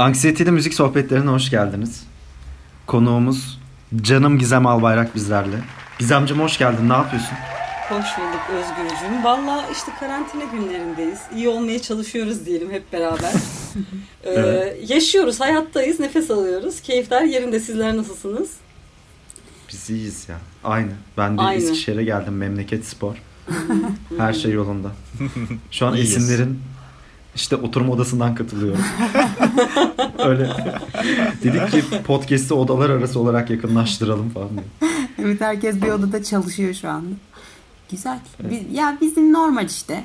Anksiyeteli müzik sohbetlerine hoş geldiniz. Konuğumuz Canım Gizem Albayrak bizlerle. Gizemciğim hoş geldin. Ne yapıyorsun? Hoş bulduk Özgürcüğüm. Valla işte karantina günlerindeyiz. İyi olmaya çalışıyoruz diyelim hep beraber. ee, evet. Yaşıyoruz, hayattayız, nefes alıyoruz. Keyifler yerinde. Sizler nasılsınız? Biz iyiyiz ya. Aynı. Ben de Aynı. Eskişehir'e geldim. Memleket spor. Her şey yolunda. Şu an İyiyiz. Esinler'in işte oturma odasından katılıyorum. Öyle. Dedik ki podcast'i odalar arası olarak yakınlaştıralım falan diye. Evet herkes bir odada çalışıyor şu anda. Güzel. Evet. Ya bizim normal işte.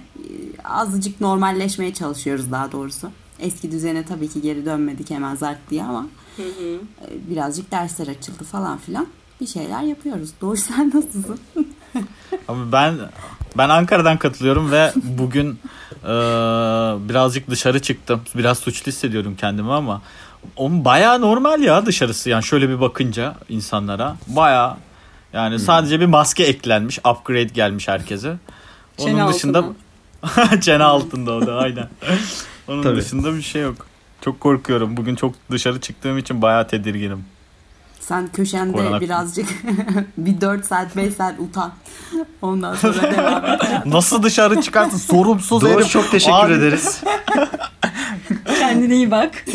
Azıcık normalleşmeye çalışıyoruz daha doğrusu. Eski düzene tabii ki geri dönmedik hemen zart diye ama hı hı. E, birazcık dersler açıldı falan filan. Bir şeyler yapıyoruz. Doğuş sen nasılsın? Abi ben ben Ankara'dan katılıyorum ve bugün e, birazcık dışarı çıktım. Biraz suçlu hissediyorum kendimi ama onun baya normal ya dışarısı. Yani şöyle bir bakınca insanlara baya yani hmm. sadece bir maske eklenmiş, upgrade gelmiş herkese. Onun çene dışında çene altında o da aynen. Onun Tabii. dışında bir şey yok. Çok korkuyorum. Bugün çok dışarı çıktığım için baya tedirginim. Sen köşende Korunak. birazcık bir 4 saat 5 saat utan. Ondan sonra devam et. Nasıl dışarı çıkarsın? Sorumsuz Doğru, herif. çok teşekkür Abi. ederiz. Kendine iyi bak.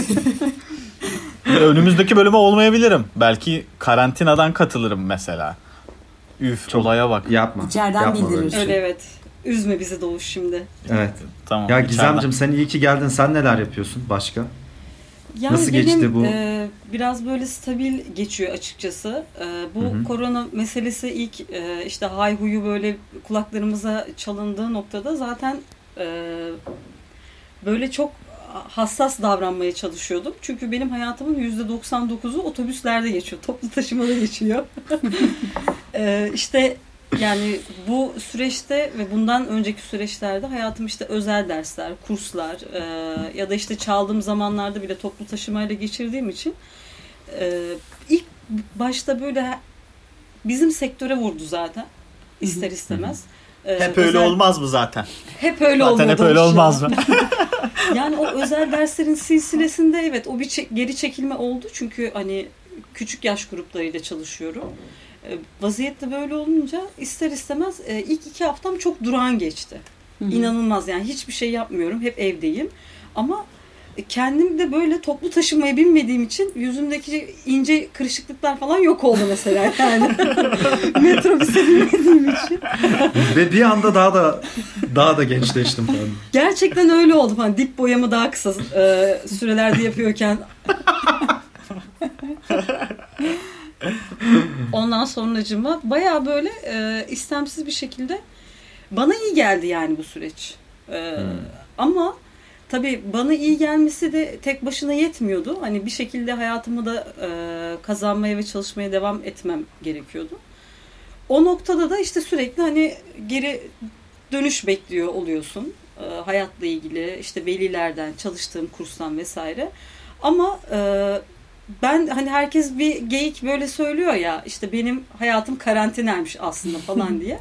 Önümüzdeki bölüme olmayabilirim. Belki karantinadan katılırım mesela. Üf çok olaya bak. Yapma. İçeriden yapma bildirir. Öyle evet. Üzme bizi Doğuş şimdi. Evet. Tamam. Ya Gizemcim sen iyi ki geldin. Sen neler yapıyorsun başka? Yani Nasıl benim, geçti bu? E, biraz böyle stabil geçiyor açıkçası. E, bu Hı-hı. korona meselesi ilk e, işte hayhuyu böyle kulaklarımıza çalındığı noktada zaten e, böyle çok hassas davranmaya çalışıyordum. Çünkü benim hayatımın %99'u otobüslerde geçiyor. Toplu taşımada geçiyor. e, işte yani bu süreçte ve bundan önceki süreçlerde hayatım işte özel dersler, kurslar e, ya da işte çaldığım zamanlarda bile toplu taşımayla geçirdiğim için e, ilk başta böyle bizim sektöre vurdu zaten ister istemez. Ee, hep öyle özel, olmaz mı zaten? Hep öyle zaten hep öyle olmaz mı? yani o özel derslerin silsilesinde evet o bir geri çekilme oldu çünkü hani küçük yaş gruplarıyla çalışıyorum. E, vaziyette böyle olunca ister istemez e, ilk iki haftam çok durağan geçti. Hı-hı. İnanılmaz yani hiçbir şey yapmıyorum. Hep evdeyim. Ama kendim de böyle toplu taşımaya binmediğim için yüzümdeki ince kırışıklıklar falan yok oldu mesela yani. Metrobüse binmediğim için. Ve bir anda daha da daha da gençleştim falan. Gerçekten öyle oldu falan. Dip boyamı daha kısa e, sürelerde yapıyorken. Ondan sonracıma baya böyle e, istemsiz bir şekilde bana iyi geldi yani bu süreç. E, hmm. Ama tabii bana iyi gelmesi de tek başına yetmiyordu. Hani bir şekilde hayatımı da e, kazanmaya ve çalışmaya devam etmem gerekiyordu. O noktada da işte sürekli hani geri dönüş bekliyor oluyorsun. E, hayatla ilgili işte velilerden, çalıştığım kurstan vesaire. Ama e, ben hani herkes bir geyik böyle söylüyor ya işte benim hayatım karantinaymış aslında falan diye.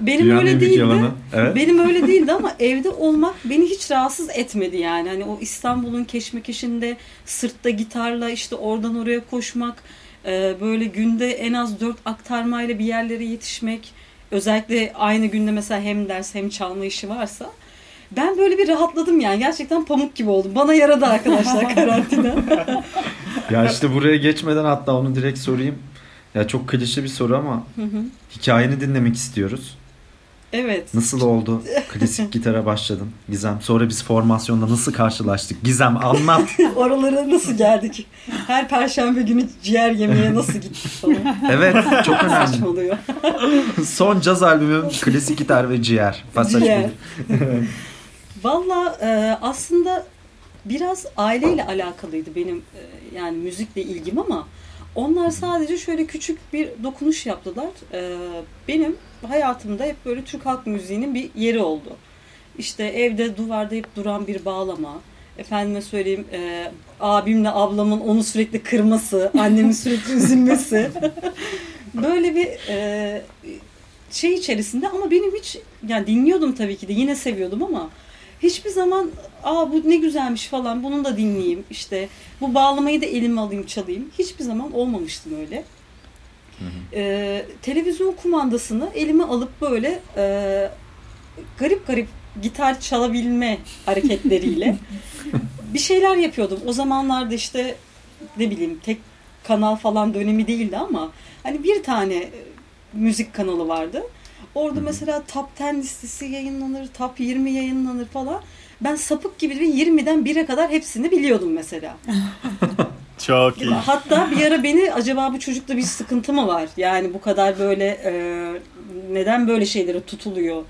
Benim Dünyanın öyle değildi. Evet. Benim öyle değildi ama evde olmak beni hiç rahatsız etmedi yani. Hani o İstanbul'un keşmekeşinde sırtta gitarla işte oradan oraya koşmak, e, böyle günde en az dört aktarmayla bir yerlere yetişmek, özellikle aynı günde mesela hem ders hem çalma işi varsa ben böyle bir rahatladım yani. Gerçekten pamuk gibi oldum. Bana yaradı arkadaşlar karantina. Ya işte buraya geçmeden hatta onu direkt sorayım. Ya çok klişe bir soru ama hikayeni dinlemek istiyoruz. Evet. Nasıl oldu? Klasik gitara başladın Gizem. Sonra biz formasyonda nasıl karşılaştık? Gizem anlat. Oralara nasıl geldik? Her perşembe günü ciğer yemeye nasıl gittik falan. Evet çok önemli. Saçmalıyor. Son caz albümüm klasik gitar ve ciğer. Ciğer. Valla e, aslında biraz aileyle alakalıydı benim e, yani müzikle ilgim ama onlar sadece şöyle küçük bir dokunuş yaptılar. E, benim hayatımda hep böyle Türk halk müziğinin bir yeri oldu. İşte evde duvarda hep duran bir bağlama, efendime söyleyeyim e, abimle ablamın onu sürekli kırması, annemin sürekli üzülmesi. Böyle bir e, şey içerisinde ama benim hiç yani dinliyordum tabii ki de yine seviyordum ama hiçbir zaman aa bu ne güzelmiş falan bunu da dinleyeyim işte bu bağlamayı da elime alayım çalayım hiçbir zaman olmamıştım öyle. Ee, televizyon kumandasını elime alıp böyle e, garip garip gitar çalabilme hareketleriyle bir şeyler yapıyordum. O zamanlarda işte ne bileyim tek kanal falan dönemi değildi ama hani bir tane müzik kanalı vardı. Orada mesela top 10 listesi yayınlanır, top 20 yayınlanır falan. Ben sapık gibi bir 20'den 1'e kadar hepsini biliyordum mesela. Çok iyi. Hatta bir ara beni acaba bu çocukta bir sıkıntı mı var? Yani bu kadar böyle e, neden böyle şeylere tutuluyor?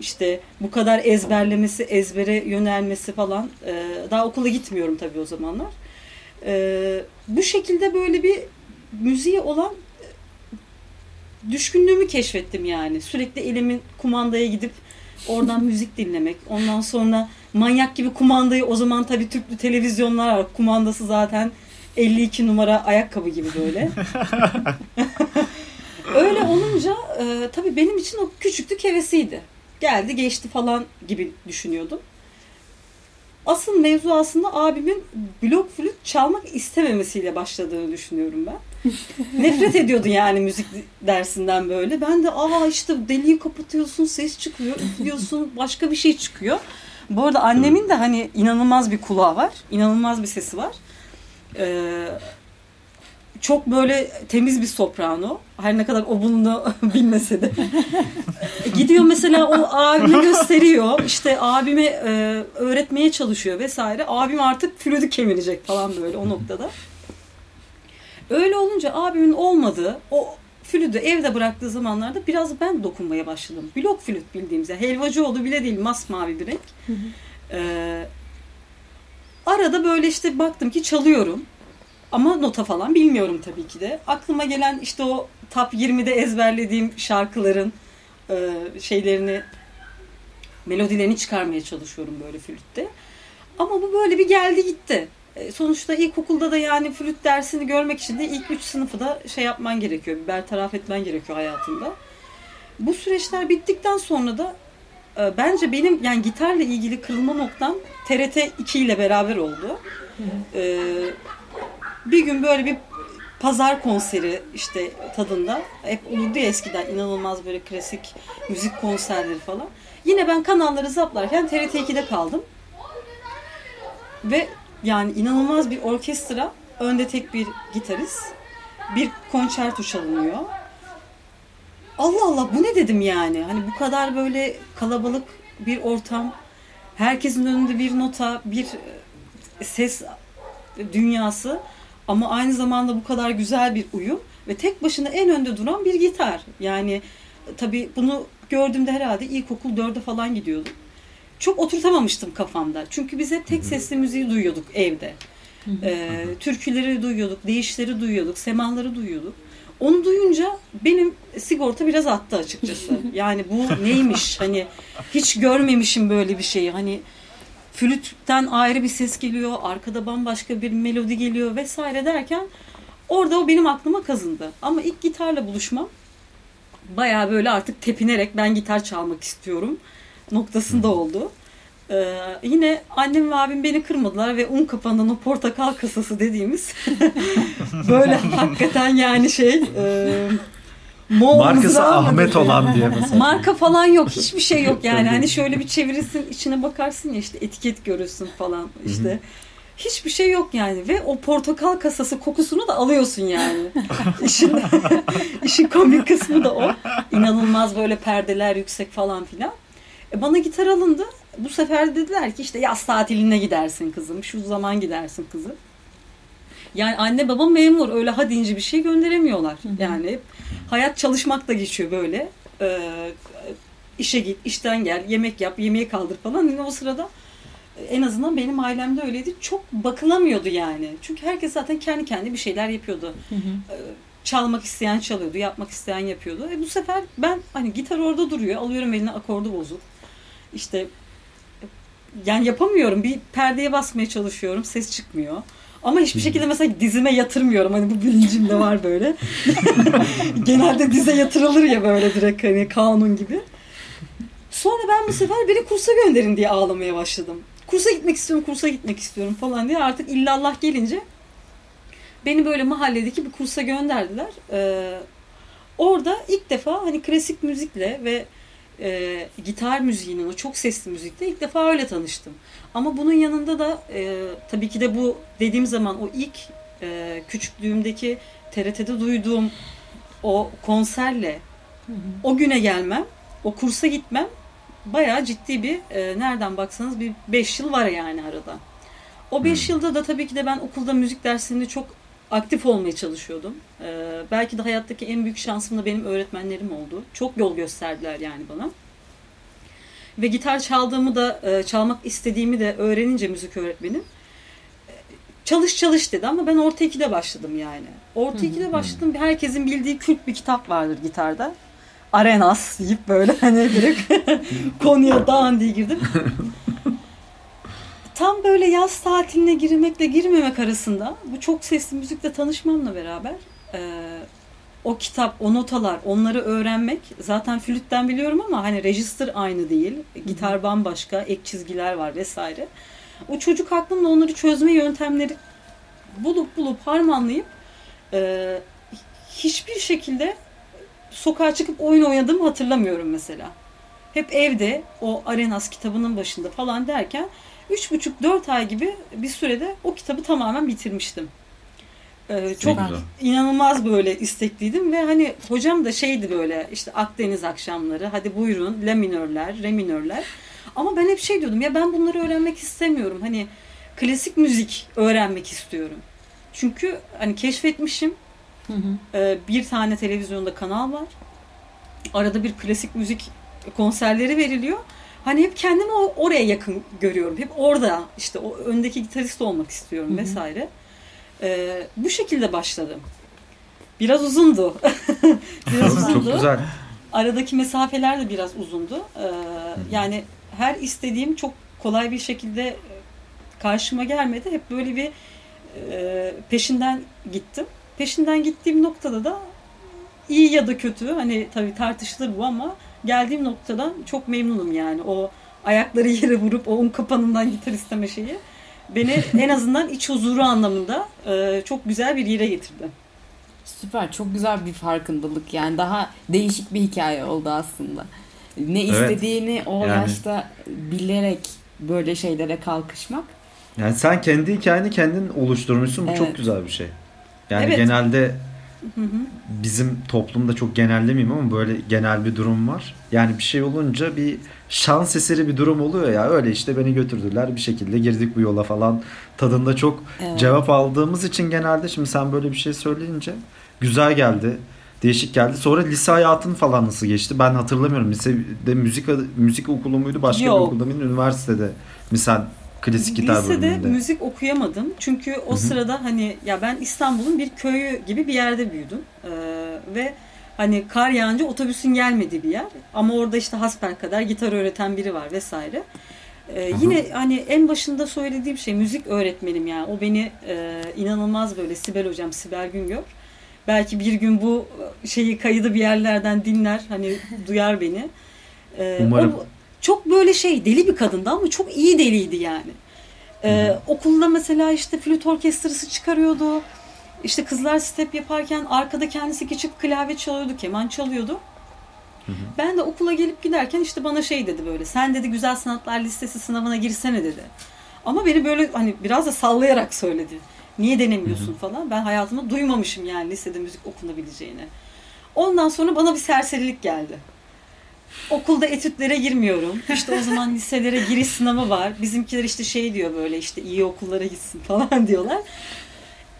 İşte bu kadar ezberlemesi, ezbere yönelmesi falan. E, daha okula gitmiyorum tabii o zamanlar. E, bu şekilde böyle bir müziğe olan düşkünlüğümü keşfettim yani. Sürekli elimin kumandaya gidip oradan müzik dinlemek. Ondan sonra manyak gibi kumandayı o zaman tabii tüplü televizyonlar var. Kumandası zaten 52 numara ayakkabı gibi böyle. Öyle olunca e, tabii benim için o küçüklük hevesiydi. Geldi geçti falan gibi düşünüyordum. Asıl mevzu aslında abimin blok flüt çalmak istememesiyle başladığını düşünüyorum ben. Nefret ediyordu yani müzik dersinden böyle. Ben de aa işte deliği kapatıyorsun ses çıkıyor, üflüyorsun başka bir şey çıkıyor. Bu arada annemin de hani inanılmaz bir kulağı var. inanılmaz bir sesi var. Ee, çok böyle temiz bir soprano. Her ne kadar o bunu bilmese de. Gidiyor mesela o abime gösteriyor. İşte abime e, öğretmeye çalışıyor vesaire. Abim artık flütü kemirecek falan böyle o noktada. Öyle olunca abimin olmadığı o flütü evde bıraktığı zamanlarda biraz ben dokunmaya başladım. Blok flüt bildiğimiz. Yani helvacıoğlu bile değil masmavi bir renk. Ee, arada böyle işte baktım ki çalıyorum. Ama nota falan bilmiyorum tabii ki de. Aklıma gelen işte o top 20'de ezberlediğim şarkıların e, şeylerini, melodilerini çıkarmaya çalışıyorum böyle flütte. Ama bu böyle bir geldi gitti. E, sonuçta ilkokulda da yani flüt dersini görmek için de ilk üç sınıfı da şey yapman gerekiyor. Bir bertaraf etmen gerekiyor hayatında. Bu süreçler bittikten sonra da e, bence benim yani gitarla ilgili kırılma noktam TRT 2 ile beraber oldu. E, bir gün böyle bir pazar konseri işte tadında hep olurdu ya eskiden inanılmaz böyle klasik müzik konserleri falan. Yine ben kanalları zaplarken TRT 2'de kaldım. Ve yani inanılmaz bir orkestra, önde tek bir gitarist, bir konçerto çalınıyor. Allah Allah bu ne dedim yani? Hani bu kadar böyle kalabalık bir ortam, herkesin önünde bir nota, bir ses dünyası ama aynı zamanda bu kadar güzel bir uyum ve tek başına en önde duran bir gitar. Yani tabii bunu gördüğümde herhalde ilkokul 4'e falan gidiyordum. Çok oturtamamıştım kafamda. Çünkü biz hep tek sesli müziği duyuyorduk evde. Ee, türküleri duyuyorduk, değişleri duyuyorduk, semahları duyuyorduk. Onu duyunca benim sigorta biraz attı açıkçası. Yani bu neymiş? Hani hiç görmemişim böyle bir şeyi. Hani flütten ayrı bir ses geliyor, arkada bambaşka bir melodi geliyor vesaire derken orada o benim aklıma kazındı. Ama ilk gitarla buluşmam baya böyle artık tepinerek ben gitar çalmak istiyorum noktasında oldu. Ee, yine annem ve abim beni kırmadılar ve un kapandan o portakal kasası dediğimiz böyle hakikaten yani şey e, Mol Markası Ahmet olan diye mesela. Marka falan yok. Hiçbir şey yok yani. hani şöyle bir çevirirsin içine bakarsın ya işte etiket görürsün falan işte. Hı-hı. Hiçbir şey yok yani ve o portakal kasası kokusunu da alıyorsun yani. işin, işin komik kısmı da o. İnanılmaz böyle perdeler yüksek falan filan. E bana gitar alındı. Bu sefer dediler ki işte yaz tatiline gidersin kızım. Şu zaman gidersin kızım. Yani anne baba memur öyle ha deyince bir şey gönderemiyorlar. Yani hep hayat çalışmakla geçiyor böyle. Ee, işe git, işten gel, yemek yap, yemeği kaldır falan. Yine o sırada en azından benim ailemde öyleydi. Çok bakılamıyordu yani. Çünkü herkes zaten kendi kendi bir şeyler yapıyordu. Hı hı. Ee, çalmak isteyen çalıyordu, yapmak isteyen yapıyordu. E bu sefer ben hani gitar orada duruyor, alıyorum eline akordu bozuk. İşte yani yapamıyorum. Bir perdeye basmaya çalışıyorum, ses çıkmıyor. Ama hiçbir şekilde mesela dizime yatırmıyorum. Hani bu bilincim de var böyle. Genelde dize yatırılır ya böyle direkt hani kanun gibi. Sonra ben bu sefer beni kursa gönderin diye ağlamaya başladım. Kursa gitmek istiyorum, kursa gitmek istiyorum falan diye artık illallah gelince beni böyle mahalledeki bir kursa gönderdiler. Ee, orada ilk defa hani klasik müzikle ve e, gitar müziğinin o çok sesli müzikle ilk defa öyle tanıştım. Ama bunun yanında da e, tabii ki de bu dediğim zaman o ilk e, küçüklüğümdeki TRT'de duyduğum o konserle o güne gelmem, o kursa gitmem bayağı ciddi bir e, nereden baksanız bir 5 yıl var yani arada. O 5 Hmm. yılda da tabii ki de ben okulda müzik derslerinde çok aktif olmaya çalışıyordum. E, belki de hayattaki en büyük şansım da benim öğretmenlerim oldu. Çok yol gösterdiler yani bana. Ve gitar çaldığımı da e, çalmak istediğimi de öğrenince müzik öğretmenim e, çalış çalış dedi ama ben orta 2'de başladım yani. Orta 2'de başladım. Herkesin bildiği kült bir kitap vardır gitarda. Arenas deyip böyle hani direkt konuya dağın diye girdim. Tam böyle yaz tatiline girmekle girmemek arasında bu çok sesli müzikle tanışmamla beraber e, o kitap, o notalar, onları öğrenmek zaten flütten biliyorum ama hani register aynı değil. Gitar bambaşka, ek çizgiler var vesaire. O çocuk aklımda onları çözme yöntemleri bulup bulup harmanlayıp e, hiçbir şekilde sokağa çıkıp oyun oynadığımı hatırlamıyorum mesela. Hep evde o Arenas kitabının başında falan derken 3,5-4 ay gibi bir sürede o kitabı tamamen bitirmiştim. Ee, çok güzel. inanılmaz böyle istekliydim ve hani hocam da şeydi böyle işte Akdeniz akşamları hadi buyurun la minörler, re minörler. Ama ben hep şey diyordum ya ben bunları öğrenmek istemiyorum. Hani klasik müzik öğrenmek istiyorum. Çünkü hani keşfetmişim Hı hı. ee, bir tane televizyonda kanal var. Arada bir klasik müzik konserleri veriliyor. Hani hep kendimi oraya yakın görüyorum. Hep orada işte o öndeki gitarist olmak istiyorum Hı hı. vesaire. Ee, bu şekilde başladım. Biraz uzundu. biraz Çok uzundu. güzel. Aradaki mesafeler de biraz uzundu. Ee, yani her istediğim çok kolay bir şekilde e, karşıma gelmedi. Hep böyle bir e, peşinden gittim. Peşinden gittiğim noktada da iyi ya da kötü hani tabii tartışılır bu ama geldiğim noktadan çok memnunum yani. O ayakları yere vurup o un kapanından gitar isteme şeyi beni en azından iç huzuru anlamında e, çok güzel bir yere getirdi. Süper. Çok güzel bir farkındalık. Yani daha değişik bir hikaye oldu aslında. Ne Evet. istediğini o Yani- yaşta bilerek böyle şeylere kalkışmak. Yani sen kendi hikayeni kendin oluşturmuşsun. Bu Evet. çok güzel bir şey. Yani Evet. genelde Hı hı. bizim toplumda çok genellemeyeyim ama böyle genel bir durum var. Yani bir şey olunca bir şans eseri bir durum oluyor ya. Öyle işte beni götürdüler bir şekilde girdik bu yola falan tadında çok Evet. cevap aldığımız için genelde şimdi sen böyle bir şey söyleyince güzel geldi. Değişik geldi. Sonra lise hayatın falan nasıl geçti? Ben hatırlamıyorum. Lisede müzik müzik okulu muydu? Başka Yok. bir okulda mıydın? Üniversitede mi sen klasik gitar Lisede bölümünde? müzik okuyamadım. Çünkü o Hı hı. sırada hani ya ben İstanbul'un bir köyü gibi bir yerde büyüdüm. Ee, ve hani kar yağınca otobüsün gelmediği bir yer. Ama orada işte hasbelkader gitar öğreten biri var vesaire. Ee, yine hani en başında söylediğim şey müzik öğretmenim yani. O beni e, inanılmaz böyle Sibel hocam, Sibel Güngör. Belki bir gün bu şeyi kaydı bir yerlerden dinler. Hani duyar beni. Ee, Umarım. o çok böyle şey deli bir kadındı ama çok iyi deliydi yani. Ee, okulda mesela işte flüt orkestrası çıkarıyordu. İşte kızlar step yaparken arkada kendisi geçip klavye çalıyordu, keman çalıyordu. Hı hı. Ben de okula gelip giderken işte bana şey dedi böyle. Sen dedi güzel sanatlar listesi sınavına girsene dedi. Ama beni böyle hani biraz da sallayarak söyledi. Niye denemiyorsun falan. Ben hayatımda duymamışım yani lisede müzik okunabileceğini. Ondan sonra bana bir serserilik geldi. Okulda etütlere girmiyorum. İşte o zaman liselere giriş sınavı var. Bizimkiler işte şey diyor böyle işte iyi okullara gitsin falan diyorlar.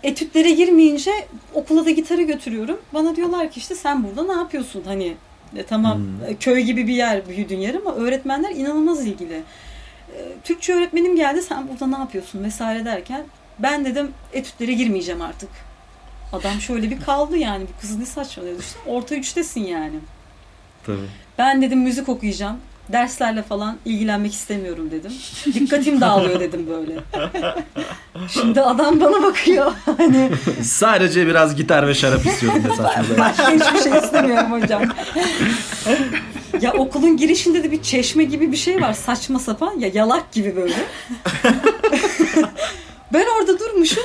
Etütlere girmeyince okula da gitarı götürüyorum. Bana diyorlar ki işte sen burada ne yapıyorsun? Hani e, tamam Hmm. e, köy gibi bir yer büyüdüğün yer ama öğretmenler inanılmaz ilgili. E, Türkçe öğretmenim geldi sen burada ne yapıyorsun vesaire derken ben dedim etütlere girmeyeceğim artık. Adam şöyle bir kaldı yani bu kız ne saçmalıyor işte orta üçtesin yani. Tabii. Ben dedim müzik okuyacağım. Derslerle falan ilgilenmek istemiyorum dedim. Dikkatim dağılıyor dedim böyle. Şimdi adam bana bakıyor. Hani Sadece biraz gitar ve şarap istiyorum mesela. başka hiçbir şey istemiyorum hocam. ya okulun girişinde de bir çeşme gibi bir şey var saçma sapan ya yalak gibi böyle. ben orada durmuşum.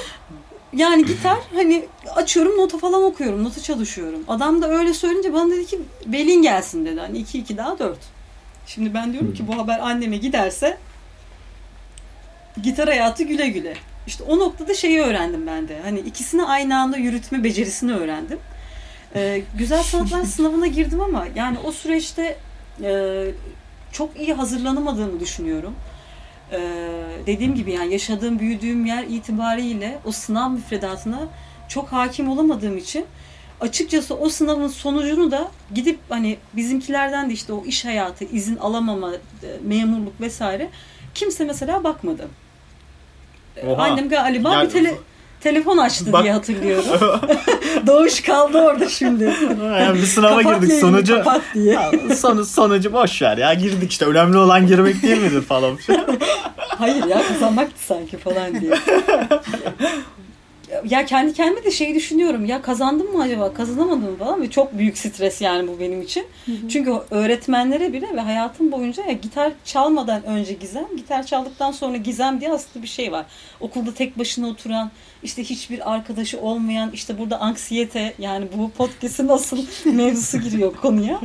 Yani gitar hani açıyorum nota falan okuyorum. Nota çalışıyorum. Adam da öyle söyleyince bana dedi ki belin gelsin dedi. Hani 2 2 daha 4. Şimdi ben diyorum ki bu haber anneme giderse gitar hayatı güle güle. İşte o noktada şeyi öğrendim ben de. Hani ikisini aynı anda yürütme becerisini öğrendim. Ee, güzel sanatlar sınavına girdim ama yani o süreçte e, çok iyi hazırlanamadığımı düşünüyorum. Ee, dediğim gibi yani yaşadığım, büyüdüğüm yer itibariyle o sınav müfredatına çok hakim olamadığım için açıkçası o sınavın sonucunu da gidip hani bizimkilerden de işte o iş hayatı, izin alamama, e, memurluk vesaire kimse mesela bakmadı. Oha. Annem galiba Yani- bir tele, telefon açtı Bak- diye hatırlıyorum. Doğuş kaldı orada şimdi. Yani bir sınava Kapat girdik sonucu. Kapat diye. Ya, sonu, sonucu boş ver ya girdik işte önemli olan girmek değil midir falan. Hayır ya kazanmaktı sanki falan diye. ya kendi kendime de şeyi düşünüyorum. Ya kazandım mı acaba kazanamadım mı falan ve çok büyük stres yani bu benim için. Çünkü öğretmenlere bile ve hayatım boyunca ya gitar çalmadan önce gizem, gitar çaldıktan sonra gizem diye aslında bir şey var. Okulda tek başına oturan, işte hiçbir arkadaşı olmayan, işte burada anksiyete yani bu podcast'in asıl mevzusu giriyor konuya.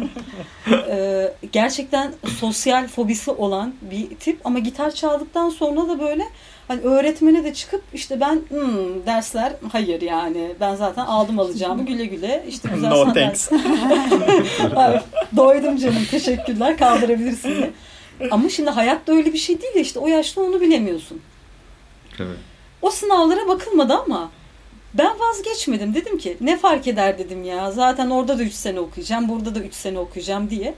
Ee, gerçekten sosyal fobisi olan bir tip ama gitar çaldıktan sonra da böyle hani öğretmene de çıkıp işte ben "Hmm, dersler hayır yani ben zaten aldım alacağımı güle güle işte güzel no thanks. Hayır, Doydum canım teşekkürler kaldırabilirsin diye. Ama şimdi hayatta öyle bir şey değil ya işte o yaşta onu bilemiyorsun. Evet. O sınavlara bakılmadı ama ben vazgeçmedim. Dedim ki ne fark eder dedim ya. Zaten orada da 3 sene okuyacağım, burada da 3 sene okuyacağım diye.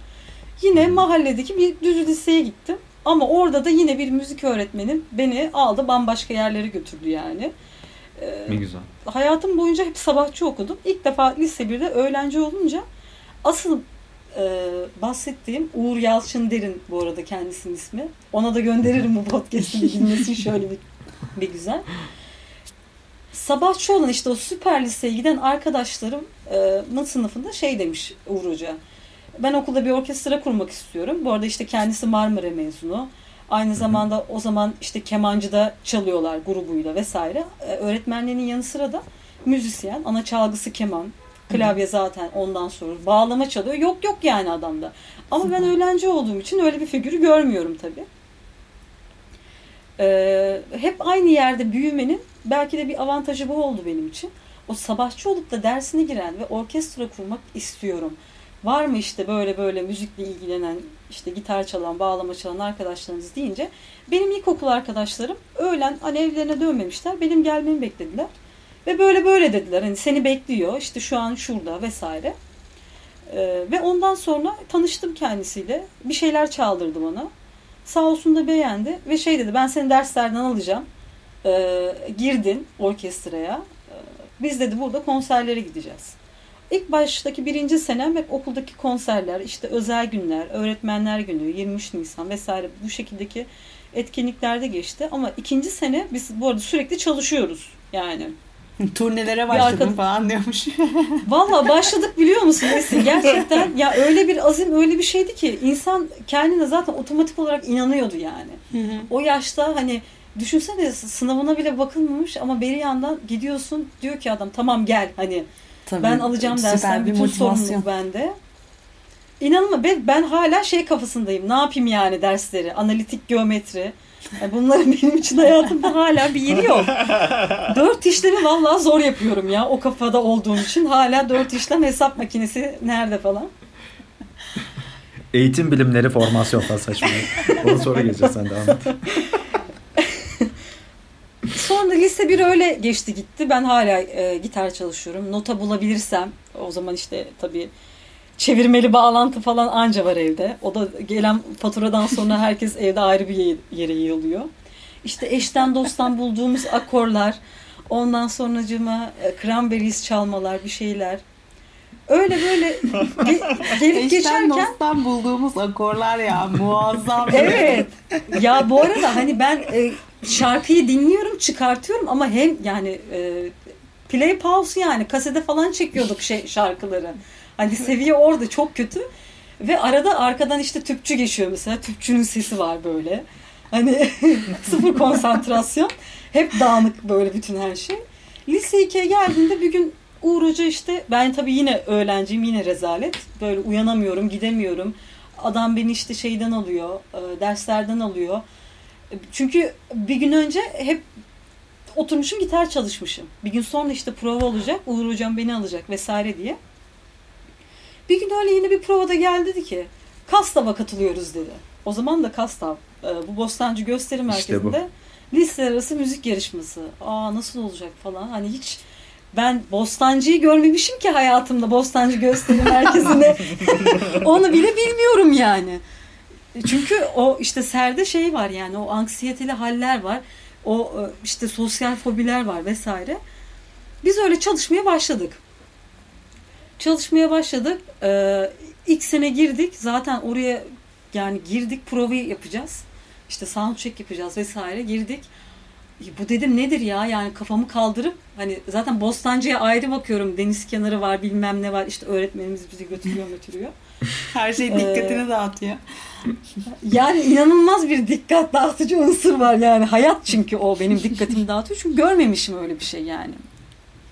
Yine mahalledeki bir düz liseye gittim. Ama orada da yine bir müzik öğretmenim beni aldı bambaşka yerlere götürdü yani. Ee, Ne güzel. hayatım boyunca hep sabahçı okudum. İlk defa lise 1'de öğlenci olunca asıl e, bahsettiğim Uğur Yalçın Derin bu arada kendisinin ismi. Ona da gönderirim bu podcast'i bir dinlesin şöyle bir, bir güzel. Sabahçı olan işte o süper liseye giden arkadaşlarımın sınıfında şey demiş Uğur Hoca. Ben okulda bir orkestra kurmak istiyorum. Bu arada işte kendisi Marmara mezunu. Aynı zamanda o zaman işte kemancıda çalıyorlar grubuyla vesaire. Ee, öğretmenliğinin yanı sıra da müzisyen. Ana çalgısı keman. Klavye zaten ondan sonra. Bağlama çalıyor. Yok yok yani adamda. Ama ben öğlenci olduğum için öyle bir figürü görmüyorum tabii. Ee, hep aynı yerde büyümenin belki de bir avantajı bu oldu benim için. O sabahçı olup da dersine giren ve orkestra kurmak istiyorum. Var mı işte böyle böyle müzikle ilgilenen, işte gitar çalan, bağlama çalan arkadaşlarınız deyince benim ilkokul arkadaşlarım öğlen hani evlerine dönmemişler. Benim gelmemi beklediler. Ve böyle böyle dediler. Hani seni bekliyor. işte şu an şurada vesaire. Ee, ve ondan sonra tanıştım kendisiyle. Bir şeyler çaldırdı bana. Sağ olsun da beğendi ve şey dedi ben seni derslerden alacağım. Ee, girdin orkestraya. Ee, biz dedi burada konserlere gideceğiz. İlk baştaki birinci senem hep okuldaki konserler, işte özel günler, öğretmenler günü, 23 Nisan vesaire bu şekildeki etkinliklerde geçti. Ama ikinci sene biz bu arada sürekli çalışıyoruz yani. Turnelere başladım arkadaş- falan diyormuş. Valla başladık biliyor musun Esin? Gerçekten ya öyle bir azim öyle bir şeydi ki insan kendine zaten otomatik olarak inanıyordu yani. O yaşta hani düşünsene sınavına bile bakılmamış ama beri yandan gidiyorsun diyor ki adam tamam gel hani Tabii, ben alacağım dersten bir bütün sorumluluk bende. İnanılmaz ben, ben hala şey kafasındayım ne yapayım yani dersleri analitik geometri Yani bunların benim için hayatımda hala bir yeri yok. Dört işlemi vallahi zor yapıyorum ya o kafada olduğum için hala dört işlem hesap makinesi nerede falan. Eğitim bilimleri formasyon falan saçma. Ona sonra geleceğiz sen devam et. Sonra lise bir öyle geçti gitti. Ben hala e, gitar çalışıyorum. Nota bulabilirsem o zaman işte tabii çevirmeli bağlantı falan anca var evde. O da gelen faturadan sonra herkes evde ayrı bir ye- yere yığılıyor. İşte eşten dosttan bulduğumuz akorlar, ondan sonracıma e, cranberries çalmalar, bir şeyler. Öyle böyle ge- gelip Eşten geçerken dosttan bulduğumuz akorlar ya muazzam. Evet. Ya bu arada hani ben e, şarkıyı dinliyorum, çıkartıyorum ama hem yani e, play pause yani kasede falan çekiyorduk şey şarkıları. Hani seviye orada çok kötü. Ve arada arkadan işte tüpçü geçiyor mesela. Tüpçünün sesi var böyle. Hani sıfır konsantrasyon. Hep dağınık böyle bütün her şey. Lise 2'ye geldiğinde bir gün Uğur Hoca işte ben tabii yine öğrenciyim yine rezalet. Böyle uyanamıyorum gidemiyorum. Adam beni işte şeyden alıyor e, derslerden alıyor. Çünkü bir gün önce hep oturmuşum gitar çalışmışım. Bir gün sonra işte prova olacak. Uğur hocam beni alacak vesaire diye. Bir gün öyle yine bir provada geldi dedi ki Kastav'a katılıyoruz dedi. O zaman da Kastav e, bu Bostancı Gösteri Merkezi'nde işte lise arası müzik yarışması. Aa nasıl olacak falan. Hani hiç ben Bostancı'yı görmemişim ki hayatımda Bostancı Gösteri Merkezi'nde. Onu bile bilmiyorum yani. Çünkü o işte serde şey var yani o anksiyeteli haller var. O e, işte sosyal fobiler var vesaire. Biz öyle çalışmaya başladık. Çalışmaya başladık. Ee, ilk sene girdik. Zaten oraya yani girdik provayı yapacağız. İşte sound check yapacağız vesaire. Girdik. Bu dedim nedir ya yani kafamı kaldırıp hani zaten Bostancı'ya ayrı bakıyorum. Deniz kenarı var bilmem ne var. İşte öğretmenimiz bizi götürüyor götürüyor. Her şey dikkatini ee, dağıtıyor. Yani inanılmaz bir dikkat dağıtıcı unsur var yani. Hayat çünkü o benim dikkatimi dağıtıyor. Çünkü görmemişim öyle bir şey yani.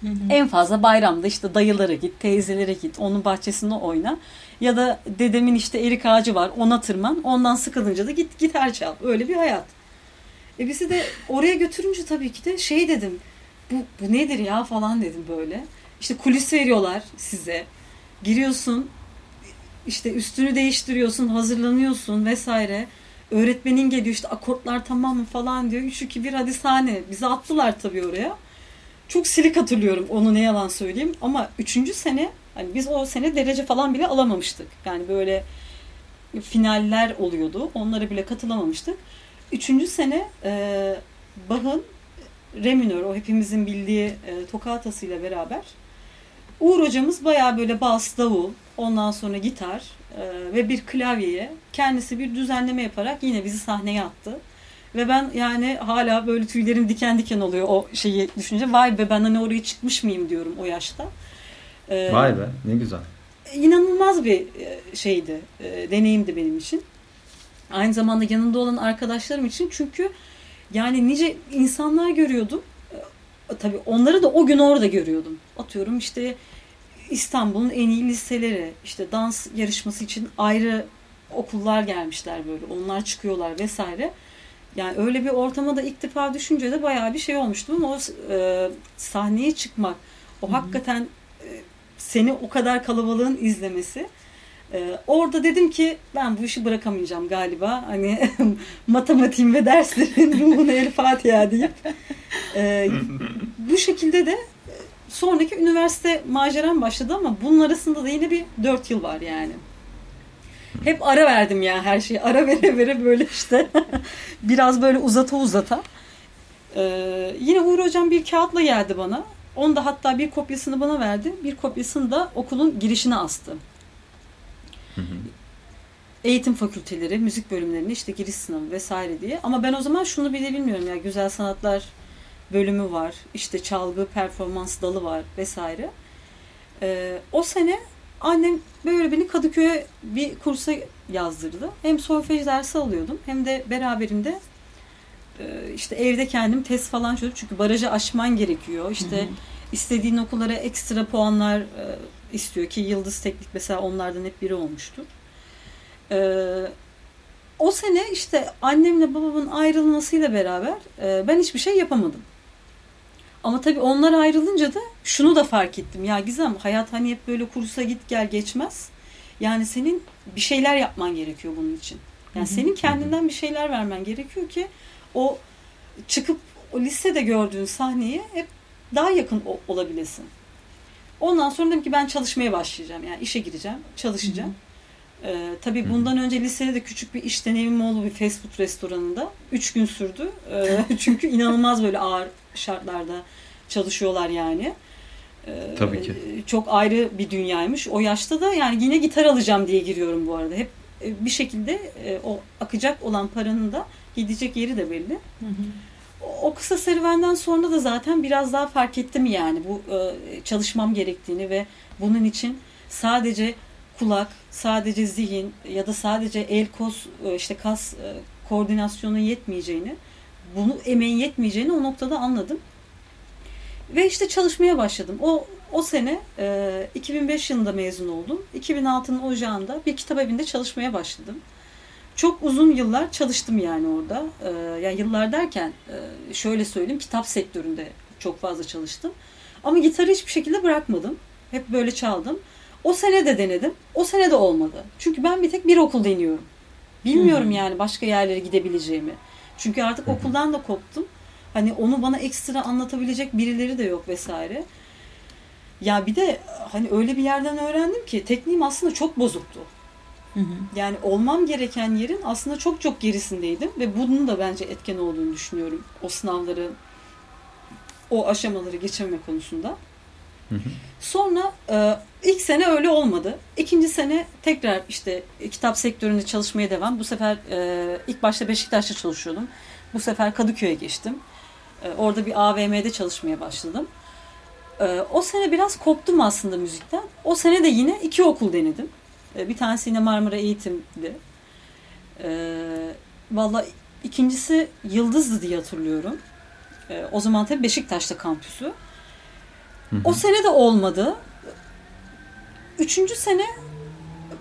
Hı hı. En fazla bayramda işte dayılara git, teyzelere git, onun bahçesinde oyna. Ya da dedemin işte erik ağacı var, ona tırman. Ondan sıkılınca da git gitar çal. Öyle bir hayat. E bizi de oraya götürünce tabii ki de şey dedim. Bu, bu nedir ya falan dedim böyle. İşte kulis veriyorlar size. Giriyorsun, işte üstünü değiştiriyorsun, hazırlanıyorsun vesaire. Öğretmenin geliyor işte akortlar tamam mı falan diyor. 3 2 1 hadi sahne. Bizi attılar tabii oraya. Çok silik hatırlıyorum onu ne yalan söyleyeyim ama 3. sene hani biz o sene derece falan bile alamamıştık. Yani böyle finaller oluyordu. Onlara bile katılamamıştık. Üçüncü sene e, Bach'ın Re minör, o hepimizin bildiği e, tokatasıyla beraber Uğur hocamız bayağı böyle bas, davul, ondan sonra gitar e, ve bir klavyeye kendisi bir düzenleme yaparak yine bizi sahneye attı. Ve ben yani hala böyle tüylerim diken diken oluyor o şeyi düşünce. Vay be ben hani oraya çıkmış mıyım diyorum o yaşta. Ee, Vay be ne güzel. İnanılmaz bir e, şeydi, e, deneyimdi benim için. Aynı zamanda yanında olan arkadaşlarım için çünkü yani nice insanlar görüyordum. Tabii onları da o gün orada görüyordum. Atıyorum işte İstanbul'un en iyi liseleri, işte dans yarışması için ayrı okullar gelmişler böyle. Onlar çıkıyorlar vesaire. Yani öyle bir ortama da ilk defa düşünce de bayağı bir şey olmuştu ama o e, sahneye çıkmak, o Hı-hı. hakikaten e, seni o kadar kalabalığın izlemesi. E, orada dedim ki ben bu işi bırakamayacağım galiba. Hani matematiğim ve derslerin ruhuna el Fatiha deyip e, bu şekilde de e, sonraki üniversite maceram başladı ama bunun arasında da yine bir dört yıl var yani. Hep ara verdim ya her şeyi. Ara vere vere böyle işte. Biraz böyle uzata uzata. Ee, yine Uğur Hocam bir kağıtla geldi bana. Onu da hatta bir kopyasını bana verdi. Bir kopyasını da okulun girişine astı. Eğitim fakülteleri, müzik bölümlerine işte giriş sınavı vesaire diye. Ama ben o zaman şunu bile bilmiyorum ya güzel sanatlar bölümü var. işte çalgı, performans dalı var vesaire. Ee, o sene Annem böyle beni Kadıköy'e bir kursa yazdırdı. Hem solfej dersi alıyordum hem de beraberinde e, işte evde kendim test falan çözüp çünkü barajı aşman gerekiyor. İşte hı hı. istediğin okullara ekstra puanlar e, istiyor ki Yıldız Teknik mesela onlardan hep biri olmuştu. E, o sene işte annemle babamın ayrılmasıyla beraber ben hiçbir şey yapamadım. Ama tabii onlar ayrılınca da şunu da fark ettim. Ya Gizem hayat hani hep böyle kursa git gel geçmez. Yani senin bir şeyler yapman gerekiyor bunun için. Yani senin kendinden bir şeyler vermen gerekiyor ki o çıkıp o lisede gördüğün sahneye hep daha yakın olabilesin. Ondan sonra dedim ki ben çalışmaya başlayacağım. Yani işe gireceğim, çalışacağım. Ee, tabii bundan önce lisede de küçük bir iş deneyimim oldu bir fast food restoranında. Üç gün sürdü. Ee, çünkü inanılmaz böyle ağır şartlarda çalışıyorlar yani. Ee, Tabii ki. Çok ayrı bir dünyaymış. O yaşta da yani yine gitar alacağım diye giriyorum bu arada. Hep e, bir şekilde e, o akacak olan paranın da gidecek yeri de belli. Hı hı. O kısa serüvenden sonra da zaten biraz daha fark ettim yani bu e, çalışmam gerektiğini ve bunun için sadece kulak, sadece zihin ya da sadece el kos e, işte kas e, koordinasyonu yetmeyeceğini, bunu emeğin yetmeyeceğini o noktada anladım. Ve işte çalışmaya başladım. O o sene e, 2005 yılında mezun oldum. 2006'nın ocağında bir kitap evinde çalışmaya başladım. Çok uzun yıllar çalıştım yani orada. E, yani yıllar derken e, şöyle söyleyeyim kitap sektöründe çok fazla çalıştım. Ama gitarı hiçbir şekilde bırakmadım. Hep böyle çaldım. O sene de denedim. O sene de olmadı. Çünkü ben bir tek bir okul deniyorum. Bilmiyorum hmm. yani başka yerlere gidebileceğimi. Çünkü artık okuldan da koptum. Hani onu bana ekstra anlatabilecek birileri de yok vesaire. Ya bir de hani öyle bir yerden öğrendim ki tekniğim aslında çok bozuktu. Hı hı. Yani olmam gereken yerin aslında çok çok gerisindeydim ve bunun da bence etken olduğunu düşünüyorum. O sınavları, o aşamaları geçirme konusunda. Hı hı. Sonra e, ilk sene öyle olmadı. İkinci sene tekrar işte kitap sektöründe çalışmaya devam. Bu sefer e, ilk başta Beşiktaş'ta çalışıyordum. Bu sefer Kadıköy'e geçtim. E, orada bir AVM'de çalışmaya başladım. E, o sene biraz koptum aslında müzikten. O sene de yine iki okul denedim. E, bir tanesi yine Marmara Eğitim'di. E, Valla ikincisi Yıldız'dı diye hatırlıyorum. E, o zaman tabii Beşiktaş'ta kampüsü. Hı hı. O sene de olmadı. Üçüncü sene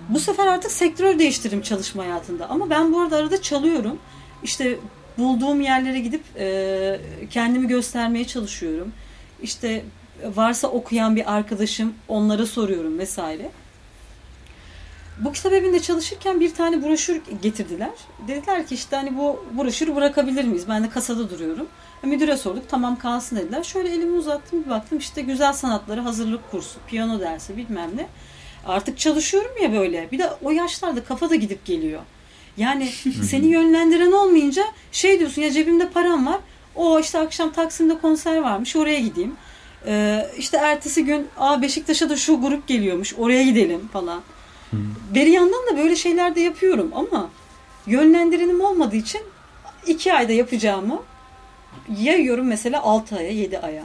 bu sefer artık sektör değiştirdim çalışma hayatında. Ama ben bu arada arada çalıyorum. İşte bulduğum yerlere gidip e, kendimi göstermeye çalışıyorum. İşte varsa okuyan bir arkadaşım onlara soruyorum vesaire. Bu kitap evinde çalışırken bir tane broşür getirdiler. Dediler ki işte hani bu broşürü bırakabilir miyiz? Ben de kasada duruyorum. Müdüre sorduk tamam kalsın dediler. Şöyle elimi uzattım bir baktım işte güzel sanatları hazırlık kursu, piyano dersi bilmem ne. Artık çalışıyorum ya böyle. Bir de o yaşlarda kafa da gidip geliyor. Yani seni yönlendiren olmayınca şey diyorsun ya cebimde param var. O işte akşam Taksim'de konser varmış oraya gideyim. Ee, işte ertesi gün Aa Beşiktaş'a da şu grup geliyormuş oraya gidelim falan. Beri yandan da böyle şeyler de yapıyorum ama yönlendirenim olmadığı için iki ayda yapacağımı yayıyorum mesela 6 aya 7 aya.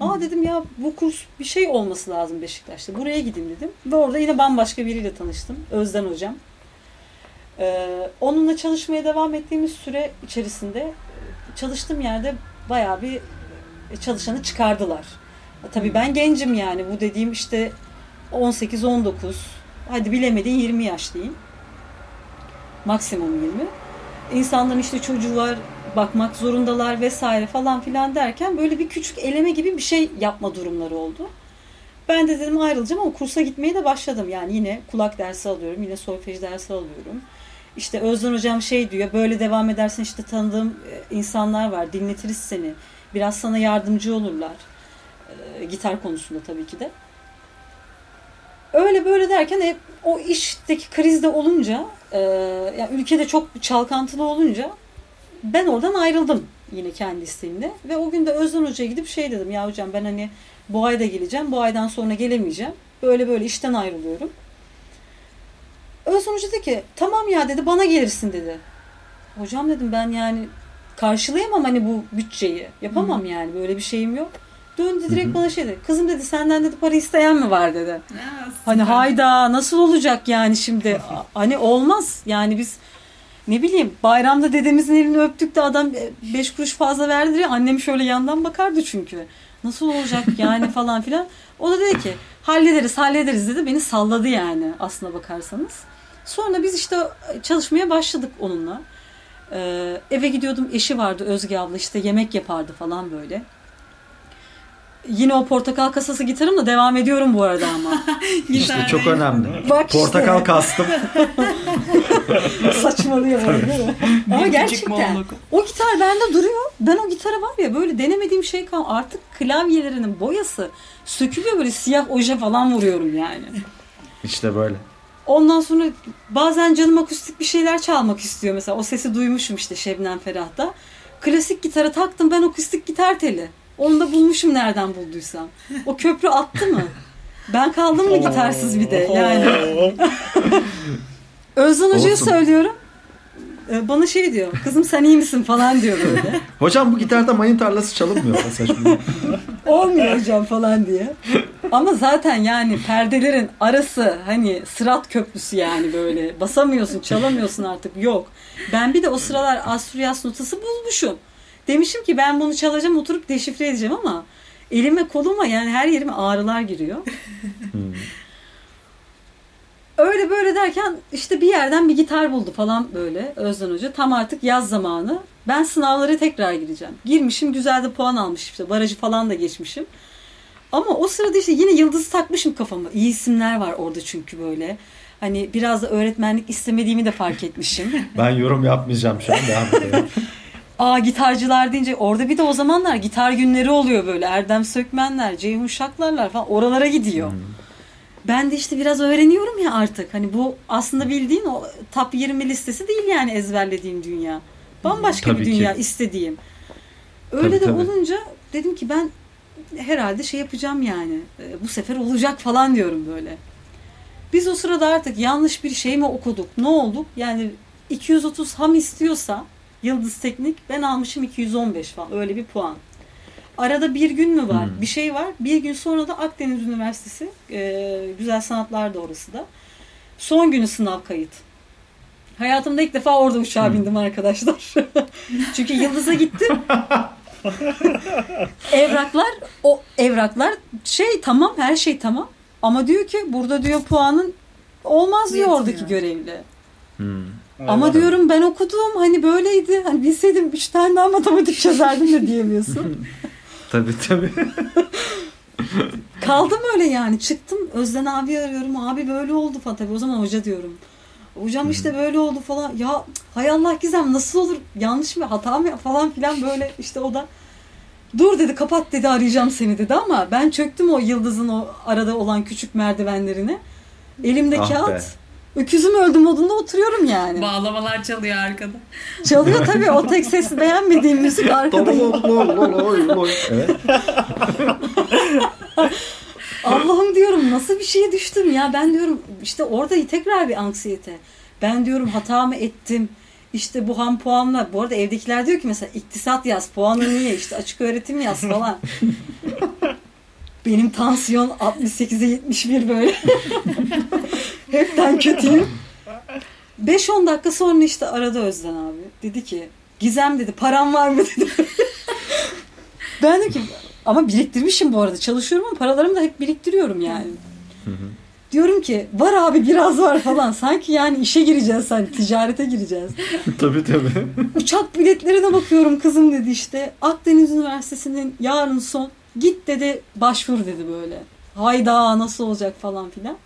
Aa dedim ya bu kurs bir şey olması lazım Beşiktaş'ta. Buraya gideyim dedim. Ve orada yine bambaşka biriyle tanıştım. Özden hocam. Ee, onunla çalışmaya devam ettiğimiz süre içerisinde çalıştığım yerde bayağı bir çalışanı çıkardılar. Tabii ben gencim yani. Bu dediğim işte 18-19 hadi bilemedin 20 yaş diyeyim. Maksimum 20. İnsanların işte çocuğu var, bakmak zorundalar vesaire falan filan derken böyle bir küçük eleme gibi bir şey yapma durumları oldu. Ben de dedim ayrılacağım ama kursa gitmeye de başladım. Yani yine kulak dersi alıyorum, yine solfej dersi alıyorum. İşte Özden hocam şey diyor, böyle devam edersen işte tanıdığım e, insanlar var, dinletiriz seni. Biraz sana yardımcı olurlar. E, gitar konusunda tabii ki de. Öyle böyle derken hep o işteki krizde olunca, e, yani ülkede çok çalkantılı olunca ben oradan ayrıldım yine kendi isteğimle. Ve o gün de Özden Hoca'ya gidip şey dedim ya hocam ben hani bu ayda geleceğim, bu aydan sonra gelemeyeceğim. Böyle böyle işten ayrılıyorum. Özden Hoca dedi ki tamam ya dedi bana gelirsin dedi. Hocam dedim ben yani karşılayamam hani bu bütçeyi. Yapamam Hı. yani böyle bir şeyim yok. Döndü direkt Hı-hı. bana şey dedi. Kızım dedi senden dedi para isteyen mi var dedi. Ya, hani hayda nasıl olacak yani şimdi? hani olmaz. Yani biz ne bileyim bayramda dedemizin elini öptük de adam beş kuruş fazla verdi diye annem şöyle yandan bakardı çünkü. Nasıl olacak yani falan filan. O da dedi ki hallederiz hallederiz dedi. Beni salladı yani aslına bakarsanız. Sonra biz işte çalışmaya başladık onunla. Ee, eve gidiyordum eşi vardı Özge abla işte yemek yapardı falan böyle. Yine o portakal kasası gitarımla devam ediyorum bu arada ama. İşte çok önemli. Bak portakal işte. kastım. Saçmalıyor böyle Ama gerçekten o gitar bende duruyor. Ben o gitara var ya böyle denemediğim şey kal. Artık klavyelerinin boyası sökülüyor böyle siyah oje falan vuruyorum yani. İşte böyle. Ondan sonra bazen canım akustik bir şeyler çalmak istiyor mesela. O sesi duymuşum işte Şebnem Ferah'ta. Klasik gitara taktım ben akustik gitar teli. Onu da bulmuşum nereden bulduysam. O köprü attı mı? Ben kaldım mı gitarsız bir de yani. Özden Hoca'ya söylüyorum. Ee, bana şey diyor. Kızım sen iyi misin falan diyor böyle. hocam bu gitarda mayın tarlası çalınmıyor. Olmuyor hocam falan diye. Ama zaten yani perdelerin arası hani sırat köprüsü yani böyle basamıyorsun çalamıyorsun artık yok. Ben bir de o sıralar Astruyas notası bulmuşum. Demişim ki ben bunu çalacağım oturup deşifre edeceğim ama elime koluma yani her yerime ağrılar giriyor. Öyle böyle derken işte bir yerden bir gitar buldu falan böyle Özden Hoca. Tam artık yaz zamanı. Ben sınavlara tekrar gireceğim. Girmişim güzel de puan almışım işte barajı falan da geçmişim. Ama o sırada işte yine yıldızı takmışım kafama. İyi isimler var orada çünkü böyle. Hani biraz da öğretmenlik istemediğimi de fark etmişim. Ben yorum yapmayacağım şu an devam edelim. Aa gitarcılar deyince orada bir de o zamanlar gitar günleri oluyor böyle. Erdem Sökmenler, Ceyhun Şaklarlar falan oralara gidiyor. Hmm. Ben de işte biraz öğreniyorum ya artık. Hani bu aslında bildiğin o top 20 listesi değil yani ezberlediğim dünya. Bambaşka Tabii bir ki. dünya istediğim. Öyle Tabii, de tabii. olunca dedim ki ben herhalde şey yapacağım yani. E, Bu sefer olacak falan diyorum böyle. Biz o sırada artık yanlış bir şey mi okuduk? Ne oldu? Yani 230 ham istiyorsa Yıldız Teknik ben almışım 215 falan öyle bir puan. Arada bir gün mü var? Hmm. Bir şey var. Bir gün sonra da Akdeniz Üniversitesi e, Güzel Sanatlar da orası da. Son günü sınav kayıt. Hayatımda ilk defa orada uçağa Hmm. bindim arkadaşlar. Çünkü Yıldız'a gittim. evraklar o evraklar şey tamam her şey tamam. Ama diyor ki burada diyor puanın olmaz diyor Yetmiyor. oradaki görevli. Hmm. Ama diyorum ben okudum hani böyleydi. Hani bilseydim üç tane daha matematik çözerdim de diyemiyorsun. Tabii tabii. Kaldım öyle yani. Çıktım Özden abi arıyorum. Abi böyle oldu falan. Tabii o zaman hoca diyorum. Hocam işte böyle oldu falan. Ya hay Allah Gizem nasıl olur? Yanlış mı? Hata mı? Falan filan böyle işte o da Dur dedi kapat dedi arayacağım seni dedi ama ben çöktüm o yıldızın o arada olan küçük merdivenlerine. Elimde Ah be. Öküzüm öldü modunda oturuyorum yani. Bağlamalar çalıyor arkada. Çalıyor tabii o tek sesi beğenmediğim müzik arkada. evet. Allah'ım diyorum nasıl bir şeye düştüm ya ben diyorum işte orada tekrar bir anksiyete. Ben diyorum hata mı ettim? İşte bu ham puanla bu arada evdekiler diyor ki mesela iktisat yaz puanı niye işte açık öğretim yaz falan. Benim tansiyon 68'e 71 böyle. Hepten kötüyüm. 5-10 dakika sonra işte aradı Özden abi. Dedi ki Gizem dedi param var mı dedi. ben de ki ama biriktirmişim bu arada. Çalışıyorum ama paralarımı da hep biriktiriyorum yani. Diyorum ki var abi biraz var falan. Sanki yani işe gireceğiz hani ticarete gireceğiz. tabii tabii. Uçak biletlerine bakıyorum kızım dedi işte. Akdeniz Üniversitesi'nin yarın son. Git dedi başvur dedi böyle. Hayda nasıl olacak falan filan.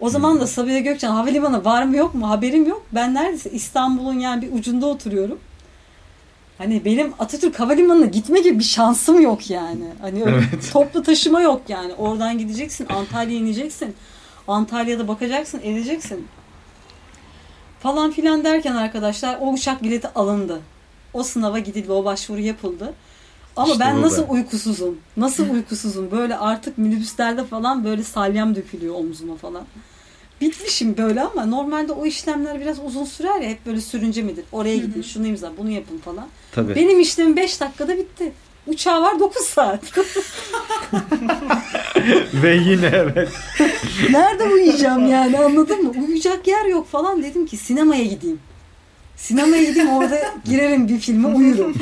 O zaman da Sabiha Gökçen havalimanı var mı yok mu haberim yok. Ben neredeyse İstanbul'un yani bir ucunda oturuyorum. Hani benim Atatürk Havalimanı'na gitme gibi bir şansım yok yani. Hani öyle Evet. toplu taşıma yok yani. Oradan gideceksin, Antalya'ya ineceksin. Antalya'da bakacaksın, edeceksin. Falan filan derken arkadaşlar o uçak bileti alındı. O sınava gidildi, o başvuru yapıldı. Ama İşte ben bu nasıl uykusuzum? Nasıl uykusuzum? Böyle artık minibüslerde falan böyle salyam dökülüyor omzuma falan. Bitmişim böyle ama normalde o işlemler biraz uzun sürer ya hep böyle sürünce midir? Oraya gidin, şunu imza, bunu yapın falan. Tabii. Benim işlemim 5 dakikada bitti. Uçağı var 9 saat. Ve yine evet. Nerede uyuyacağım yani anladın mı? Uyuyacak yer yok falan dedim ki sinemaya gideyim. Sinemaya gideyim orada girerim bir filme uyurum.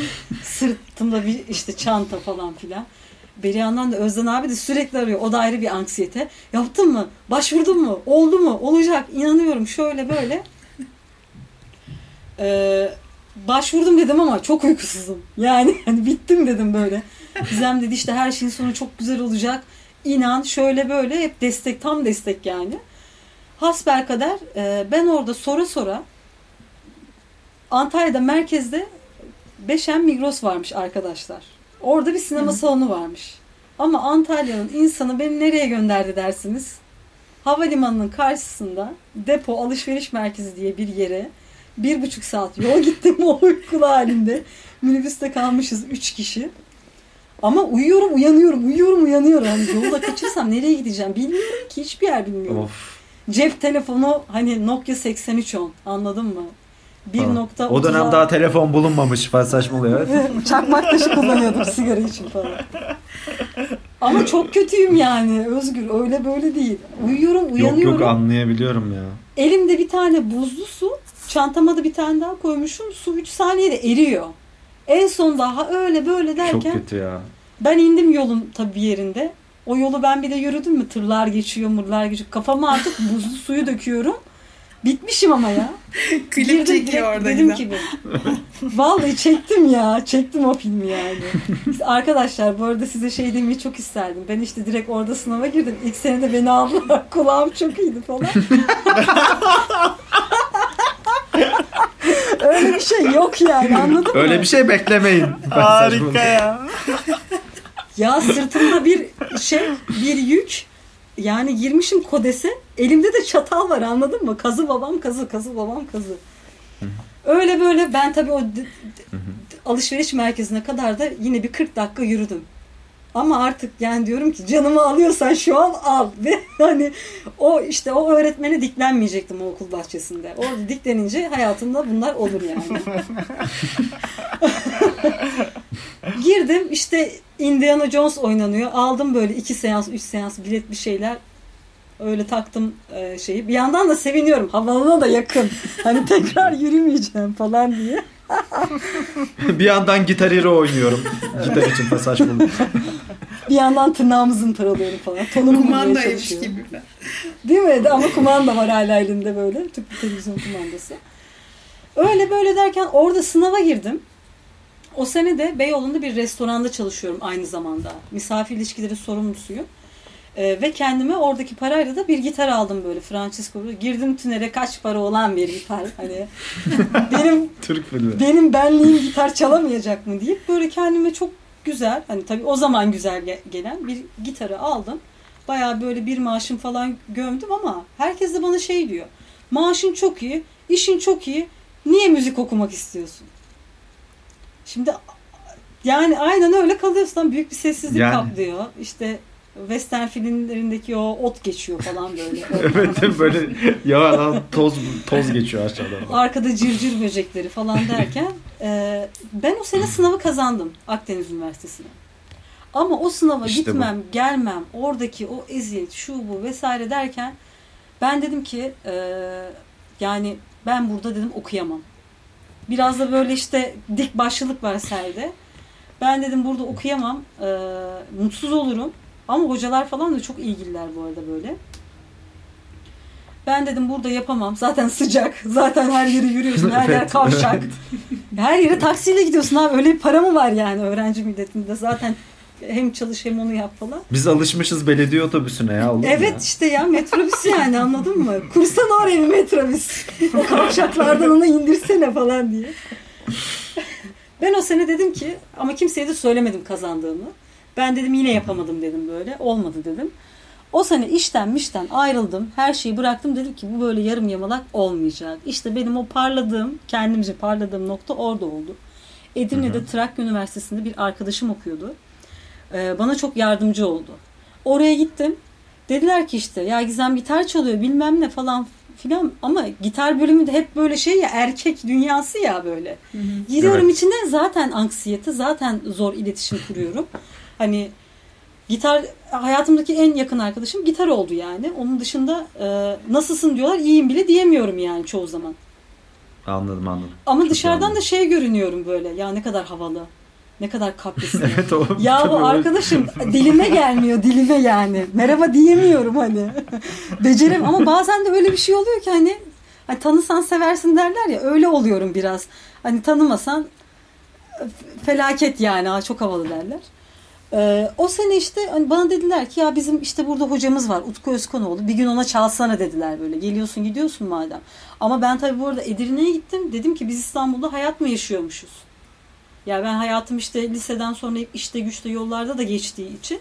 Sırtımda bir işte çanta falan filan. Bir yandan da Özden abi de sürekli arıyor. O da ayrı bir anksiyete. Yaptın mı? Başvurdun mu? Oldu mu? Olacak. İnanıyorum. Şöyle böyle. Ee, başvurdum dedim ama çok uykusuzum. Yani hani bittim dedim böyle. Gizem dedi işte her şeyin sonu çok güzel olacak. İnan şöyle böyle hep destek tam destek yani. Hasbelkader e, ben orada sonra sonra Antalya'da merkezde Beşen Migros varmış arkadaşlar. Orada bir sinema salonu varmış. Ama Antalya'nın insanı beni nereye gönderdi dersiniz? Havalimanının karşısında depo alışveriş merkezi diye bir yere bir buçuk saat yol gittim o uykulu halinde. Minibüste kalmışız üç kişi. Ama uyuyorum uyanıyorum uyuyorum uyanıyorum. Hani yolda kaçırsam nereye gideceğim bilmiyorum ki hiçbir yer bilmiyorum. Of. Cep telefonu hani Nokia 8310 anladın mı? Bir Falan. nokta O dönem daha telefon bulunmamış falan saçmalıyor. Çakmak taşı kullanıyordum sigara için falan. Ama çok kötüyüm yani Özgür. Öyle böyle değil. Uyuyorum, uyanıyorum. Yok yok anlayabiliyorum ya. Elimde bir tane buzlu su. Çantama da bir tane daha koymuşum. Su 3 saniyede eriyor. En son daha öyle böyle derken Çok kötü ya. ben indim yolun tabii bir yerinde. O yolu ben bir de yürüdüm mü tırlar geçiyor, mırlar geçiyor. Kafama artık buzlu suyu döküyorum. Bitmişim ama ya. Klip Girdim çekiyor direkt orada Dedim ben. Vallahi çektim ya. Çektim o filmi yani. Arkadaşlar bu arada size şey demeyi çok isterdim. Ben işte direkt orada sınava girdim. İlk senede beni aldılar. Kulağım çok iyiydi falan. Öyle bir şey yok yani anladın mı? Öyle bir şey beklemeyin. Harika ya. Ya sırtımda bir şey, bir yük. Yani girmişim kodese. Elimde de çatal var anladın mı? Kazı babam kazı, kazı babam kazı. Öyle böyle ben tabii o alışveriş merkezine kadar da yine bir 40 dakika yürüdüm. Ama artık yani diyorum ki canımı alıyorsan şu an al. Ve hani o işte o öğretmene diklenmeyecektim o okul bahçesinde. Orada diklenince hayatımda bunlar olur yani. Girdim işte Indiana Jones oynanıyor. Aldım böyle iki seans, üç seans bilet bir şeyler. Öyle taktım e, şeyi. Bir yandan da seviniyorum. Havalına da yakın. Hani tekrar yürümeyeceğim falan diye. bir yandan gitar hero oynuyorum. Gitar için pasaj buldum. Bir yandan tırnağımı zımparalıyorum falan. Tonumu Kumandaymış gibi. Değil mi? Ama kumanda var hala elimde böyle. Tüplü televizyon kumandası. Öyle böyle derken orada sınava girdim. O sene de Beyoğlu'nda bir restoranda çalışıyorum aynı zamanda. Misafir ilişkileri sorumlusuyum. Ee, ve kendime oradaki parayla da bir gitar aldım böyle Francisco. Girdim tünele kaç para olan bir gitar. Hani benim Türk filmi. benim benliğim gitar çalamayacak mı deyip böyle kendime çok güzel hani tabii o zaman güzel ge- gelen bir gitarı aldım. Bayağı böyle bir maaşım falan gömdüm ama herkes de bana şey diyor. Maaşın çok iyi, işin çok iyi. Niye müzik okumak istiyorsun? Şimdi yani aynen öyle kalıyorsun. Büyük bir sessizlik Yani. kaplıyor. İşte western filmlerindeki o ot geçiyor falan böyle. evet böyle ya toz toz geçiyor aşağıdan. Arkada cırcır böcekleri falan derken e, ben o sene sınavı kazandım Akdeniz Üniversitesi'ne. Ama o sınava İşte bu. gitmem, gelmem, oradaki o eziyet, şu bu vesaire derken ben dedim ki e, yani ben burada dedim okuyamam. Biraz da böyle işte dik başlılık var serde. Ben dedim burada okuyamam, e, mutsuz olurum. Ama hocalar falan da çok ilgililer bu arada böyle. Ben dedim burada yapamam. Zaten sıcak. Zaten her yeri yürüyorsun. Her yer kavşak. Her yere taksiyle gidiyorsun abi. Öyle bir para mı var yani öğrenci milletinde? Zaten hem çalış hem onu yap falan. Biz alışmışız belediye otobüsüne ya. olur Evet ya? işte ya metrobüs yani anladın mı? Kursan oraya bir metrobüs. O kavşaklardan onu indirsene falan diye. Ben o sene dedim ki ama kimseye de söylemedim kazandığımı. Ben dedim yine yapamadım dedim böyle. Olmadı dedim. O sene işten mişten ayrıldım. Her şeyi bıraktım. Dedim ki bu böyle yarım yamalak olmayacak. İşte benim o parladığım, kendimce parladığım nokta orada oldu. Edirne'de Trakya Üniversitesi'nde bir arkadaşım okuyordu. Ee, bana çok yardımcı oldu. Oraya gittim. Dediler ki işte ya Gizem gitar çalıyor bilmem ne falan filan ama gitar bölümü de hep böyle şey ya erkek dünyası ya böyle. Giriyorum Evet. içinde zaten anksiyete zaten zor iletişim kuruyorum. Hani gitar hayatımdaki en yakın arkadaşım gitar oldu yani. Onun dışında e, nasılsın diyorlar iyiyim bile diyemiyorum yani çoğu zaman. Anladım anladım. Ama Çok dışarıdan anladım. da şey görünüyorum böyle ya ne kadar havalı. Ne kadar kaprisli. Evet o. Ya bu arkadaşım dilime gelmiyor dilime yani. Merhaba diyemiyorum hani. Becerem ama bazen de öyle bir şey oluyor ki hani, hani tanısan seversin derler ya öyle oluyorum biraz. Hani tanımasan felaket yani çok havalı derler. Ee, o sene işte hani bana dediler ki ya bizim işte burada hocamız var Utku Özkonoğlu bir gün ona çalsana dediler böyle geliyorsun gidiyorsun madem. Ama ben tabii bu arada Edirne'ye gittim dedim ki biz İstanbul'da hayat mı yaşıyormuşuz? Ya ben hayatım işte liseden sonra hep işte güçte yollarda da geçtiği için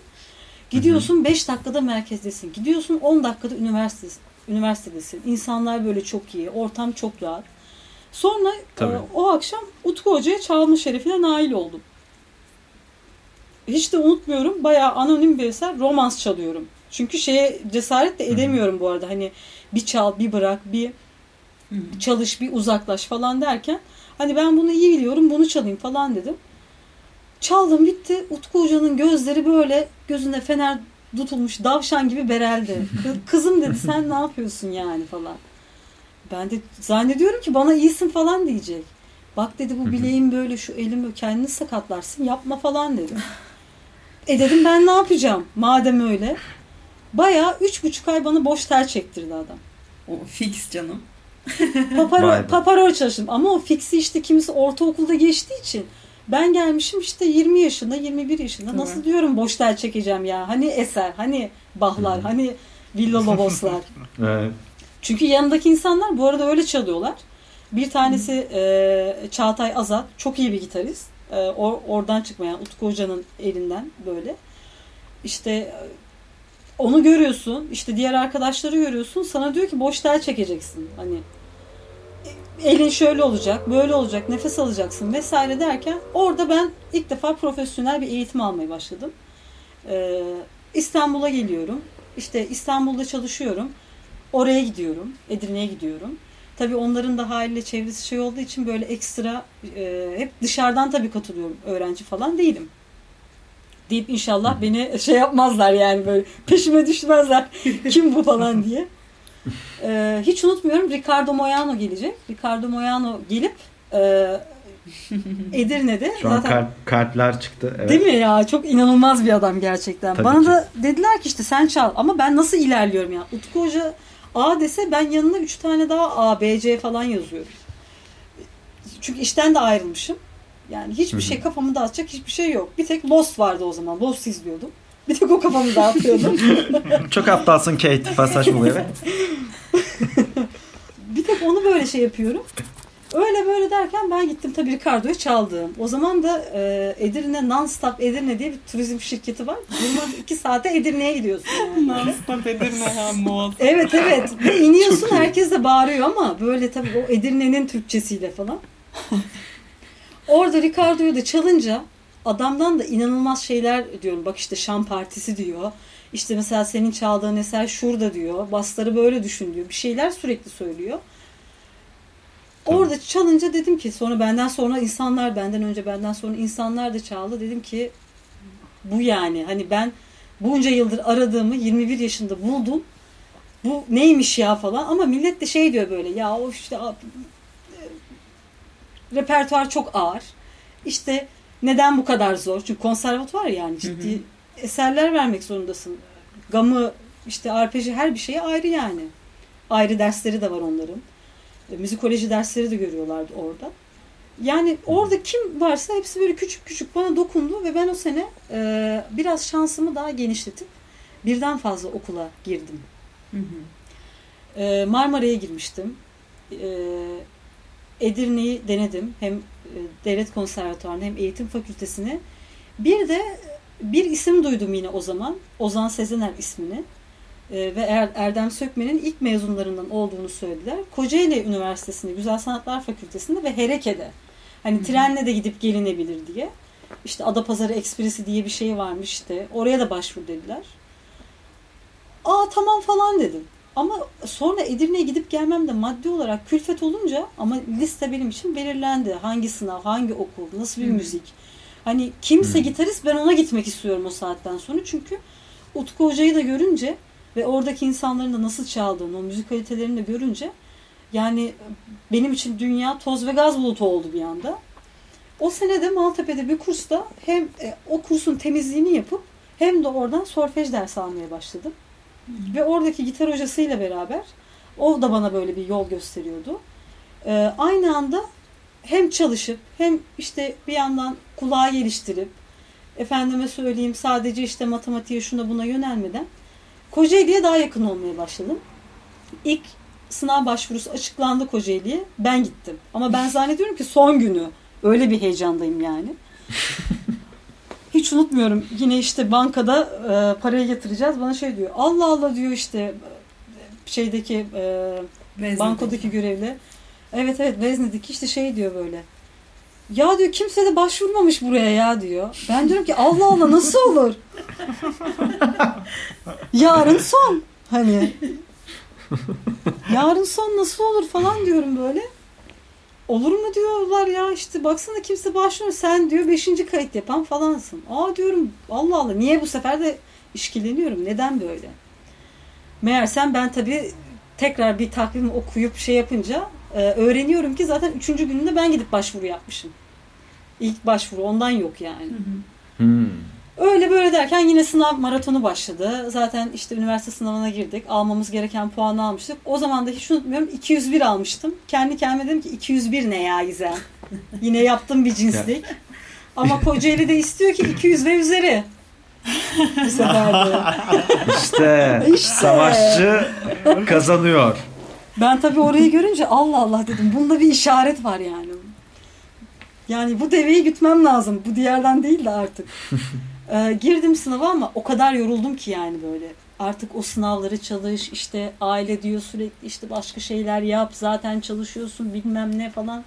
gidiyorsun 5 dakikada merkezdesin. Gidiyorsun 10 dakikada üniversite, üniversitedesin. İnsanlar böyle çok iyi. Ortam çok rahat. Sonra e, o akşam Utku Hoca'ya çalma şerefine nail oldum. Hiç de unutmuyorum. Bayağı anonim bir eser romans çalıyorum. Çünkü şeye cesaret de edemiyorum bu arada. Hani bir çal, bir bırak, bir çalış, bir uzaklaş falan derken hani ben bunu iyi biliyorum, bunu çalayım falan dedim. Çaldım bitti. Utku Hoca'nın gözleri böyle gözünde fener tutulmuş davşan gibi bereldi. Kızım dedi sen ne yapıyorsun yani falan. Ben de zannediyorum ki bana iyisin falan diyecek. Bak dedi bu bileğim böyle şu elim böyle kendini sakatlarsın yapma falan dedi. E dedim ben ne yapacağım madem öyle. Baya üç buçuk ay bana boş ter çektirdi adam. O fix canım. Paparo, paparo çalıştım ama o fixi işte kimisi ortaokulda geçtiği için ben gelmişim işte 20 yaşında 21 yaşında Tabii. nasıl diyorum boş ter çekeceğim ya hani eser hani bahlar hani villa loboslar. evet. Çünkü yanındaki insanlar bu arada öyle çalıyorlar. Bir tanesi e, Çağatay Azat çok iyi bir gitarist. E, or, oradan çıkmayan Utku Hoca'nın elinden böyle. İşte onu görüyorsun. işte diğer arkadaşları görüyorsun. Sana diyor ki boş tel çekeceksin. Hani elin şöyle olacak, böyle olacak, nefes alacaksın vesaire derken orada ben ilk defa profesyonel bir eğitim almaya başladım. Ee, İstanbul'a geliyorum. İşte İstanbul'da çalışıyorum. Oraya gidiyorum. Edirne'ye gidiyorum. Tabii onların da haliyle çevresi şey olduğu için böyle ekstra e, hep dışarıdan tabii katılıyorum. Öğrenci falan değilim. Deyip inşallah beni şey yapmazlar yani böyle peşime düşmezler. Kim bu falan diye. Ee, hiç unutmuyorum Ricardo Moyano gelecek. Ricardo Moyano gelip e, Edirne'de Şu an zaten kalpler çıktı. Evet. Değil mi ya? Çok inanılmaz bir adam gerçekten. Tabii Bana ki. da dediler ki işte sen çal ama ben nasıl ilerliyorum ya? Utku Hoca A dese ben yanına üç tane daha A, B, C falan yazıyorum. Çünkü işten de ayrılmışım. Yani hiçbir Hı-hı. şey kafamı dağıtacak hiçbir şey yok. Bir tek Lost vardı o zaman. Lost izliyordum. Bir tek o kafamı dağıtıyordu. Çok aptalsın Kate. Pasaj bu evet. bir tek onu böyle şey yapıyorum. Öyle böyle derken ben gittim tabii Ricardo'yu çaldım. O zaman da e, Edirne Non-Stop Edirne diye bir turizm şirketi var. Durmaz iki saate Edirne'ye gidiyorsun. Yani. Non-Stop Edirne ha muazzam. Evet evet. Ve iniyorsun herkes de bağırıyor ama böyle tabii o Edirne'nin Türkçesiyle falan. Orada Ricardo'yu da çalınca adamdan da inanılmaz şeyler diyorum. Bak işte Şam Partisi diyor. İşte mesela senin çaldığın eser şurada diyor. Basları böyle düşün diyor. Bir şeyler sürekli söylüyor. Tabii. Orada çalınca dedim ki sonra benden sonra insanlar benden önce benden sonra insanlar da çaldı. Dedim ki bu yani hani ben bunca yıldır aradığımı 21 yaşında buldum. Bu neymiş ya falan ama millet de şey diyor böyle ya o işte repertuar çok ağır. İşte neden bu kadar zor? Çünkü konservatuvar yani ciddi hı hı. eserler vermek zorundasın. Gamı, işte arpeji her bir şeye ayrı yani. Ayrı dersleri de var onların. Müzikoloji dersleri de görüyorlardı orada. Yani orada kim varsa hepsi böyle küçük küçük bana dokundu ve ben o sene e, biraz şansımı daha genişletip birden fazla okula girdim. Hı hı. E, Marmara'ya girmiştim. E, Edirne'yi denedim. Hem e, devlet konservatuarını hem eğitim fakültesini. Bir de bir isim duydum yine o zaman. Ozan Sezener ismini. E, ve er, Erdem Sökmen'in ilk mezunlarından olduğunu söylediler. Kocaeli Üniversitesi'nde Güzel Sanatlar Fakültesi'nde ve Hereke'de. Hani trenle de gidip gelinebilir diye. İşte Adapazarı Ekspresi diye bir şey varmış işte. Oraya da başvur dediler. Aa tamam falan dedim. Ama sonra Edirne'ye gidip gelmem de maddi olarak külfet olunca ama liste benim için belirlendi. Hangi sınav, hangi okul, nasıl bir hmm. müzik. Hani kimse hmm. gitarist ben ona gitmek istiyorum o saatten sonra. Çünkü Utku Hoca'yı da görünce ve oradaki insanların da nasıl çaldığını, o müzik kalitelerini de görünce yani benim için dünya toz ve gaz bulutu oldu bir anda. O sene de Maltepe'de bir kursta hem e, o kursun temizliğini yapıp hem de oradan solfej ders almaya başladım. Ve oradaki gitar hocasıyla beraber o da bana böyle bir yol gösteriyordu. Ee, aynı anda hem çalışıp hem işte bir yandan kulağı geliştirip efendime söyleyeyim sadece işte matematiğe şuna buna yönelmeden Kocaeli'ye daha yakın olmaya başladım. İlk sınav başvurusu açıklandı Kocaeli'ye. Ben gittim. Ama ben zannediyorum ki son günü. Öyle bir heyecandayım yani. Hiç unutmuyorum. Yine işte bankada e, parayı yatıracağız. Bana şey diyor. Allah Allah diyor işte şeydeki e, bankodaki görevli. Evet evet Vezne'deki işte şey diyor böyle. Ya diyor kimse de başvurmamış buraya ya diyor. Ben diyorum ki Allah Allah nasıl olur? Yarın son. Hani yarın son nasıl olur falan diyorum böyle. olur mu diyorlar ya işte baksana kimse başlıyor sen diyor 5. kayıt yapan falansın. Aa diyorum Allah Allah niye bu sefer de işkileniyorum neden böyle? Meğersem ben tabii tekrar bir takvimi okuyup şey yapınca e, öğreniyorum ki zaten 3. gününde ben gidip başvuru yapmışım. İlk başvuru ondan yok yani. Hmm. Öyle böyle derken yine sınav maratonu başladı. Zaten işte üniversite sınavına girdik. Almamız gereken puanı almıştık. O zaman da hiç unutmuyorum 201 almıştım. Kendi kendime dedim ki 201 ne ya Gizem? Yine yaptım bir cinslik. Ama Kocaeli de istiyor ki 200 ve üzeri. Bu sefer de. İşte, İşte. savaşçı kazanıyor. Ben tabii orayı görünce Allah Allah dedim. Bunda bir işaret var yani. Yani bu deveyi gütmem lazım. Bu diğerden değil de artık. Ee, girdim sınava ama o kadar yoruldum ki yani böyle. Artık o sınavları çalış, işte aile diyor sürekli işte başka şeyler yap, zaten çalışıyorsun bilmem ne falan.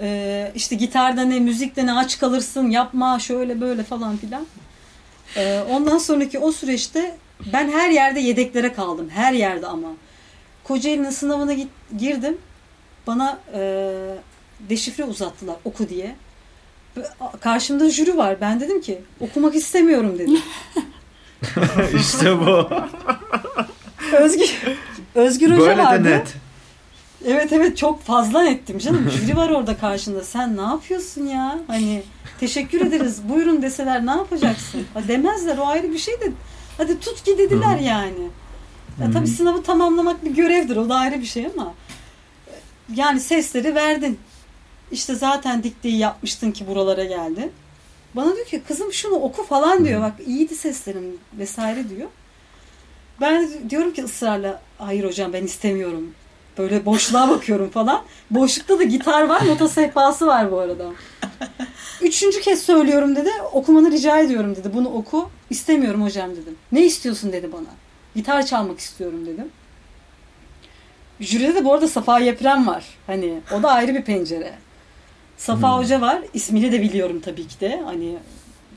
Ee, işte gitarda ne, müzikte ne aç kalırsın, yapma şöyle böyle falan filan. Ee, ondan sonraki o süreçte ben her yerde yedeklere kaldım. Her yerde ama. Kocaeli'nin sınavına git, girdim. Bana e, deşifre uzattılar oku diye. Karşımda jüri var. Ben dedim ki okumak istemiyorum dedim. işte bu. Özgür, Özgür Hoca Böyle de vardı. net. Evet evet çok fazla ettim canım. Jüri var orada karşında. Sen ne yapıyorsun ya? Hani teşekkür ederiz buyurun deseler ne yapacaksın? Ha, demezler o ayrı bir şey de. Hadi tut ki dediler yani. Ya, tabii sınavı tamamlamak bir görevdir. O da ayrı bir şey ama. Yani sesleri verdin. İşte zaten dikteyi yapmıştın ki buralara geldin. Bana diyor ki kızım şunu oku falan diyor. Bak iyiydi seslerim vesaire diyor. Ben diyorum ki ısrarla hayır hocam ben istemiyorum. Böyle boşluğa bakıyorum falan. Boşlukta da gitar var, nota sehpası var bu arada. Üçüncü kez söylüyorum dedi. Okumanı rica ediyorum dedi. Bunu oku. İstemiyorum hocam dedim. Ne istiyorsun dedi bana. Gitar çalmak istiyorum dedim. Jüride de bu arada Safa Yepren var. Hani o da ayrı bir pencere. Safa Hoca var. İsmini de biliyorum tabii ki de. Hani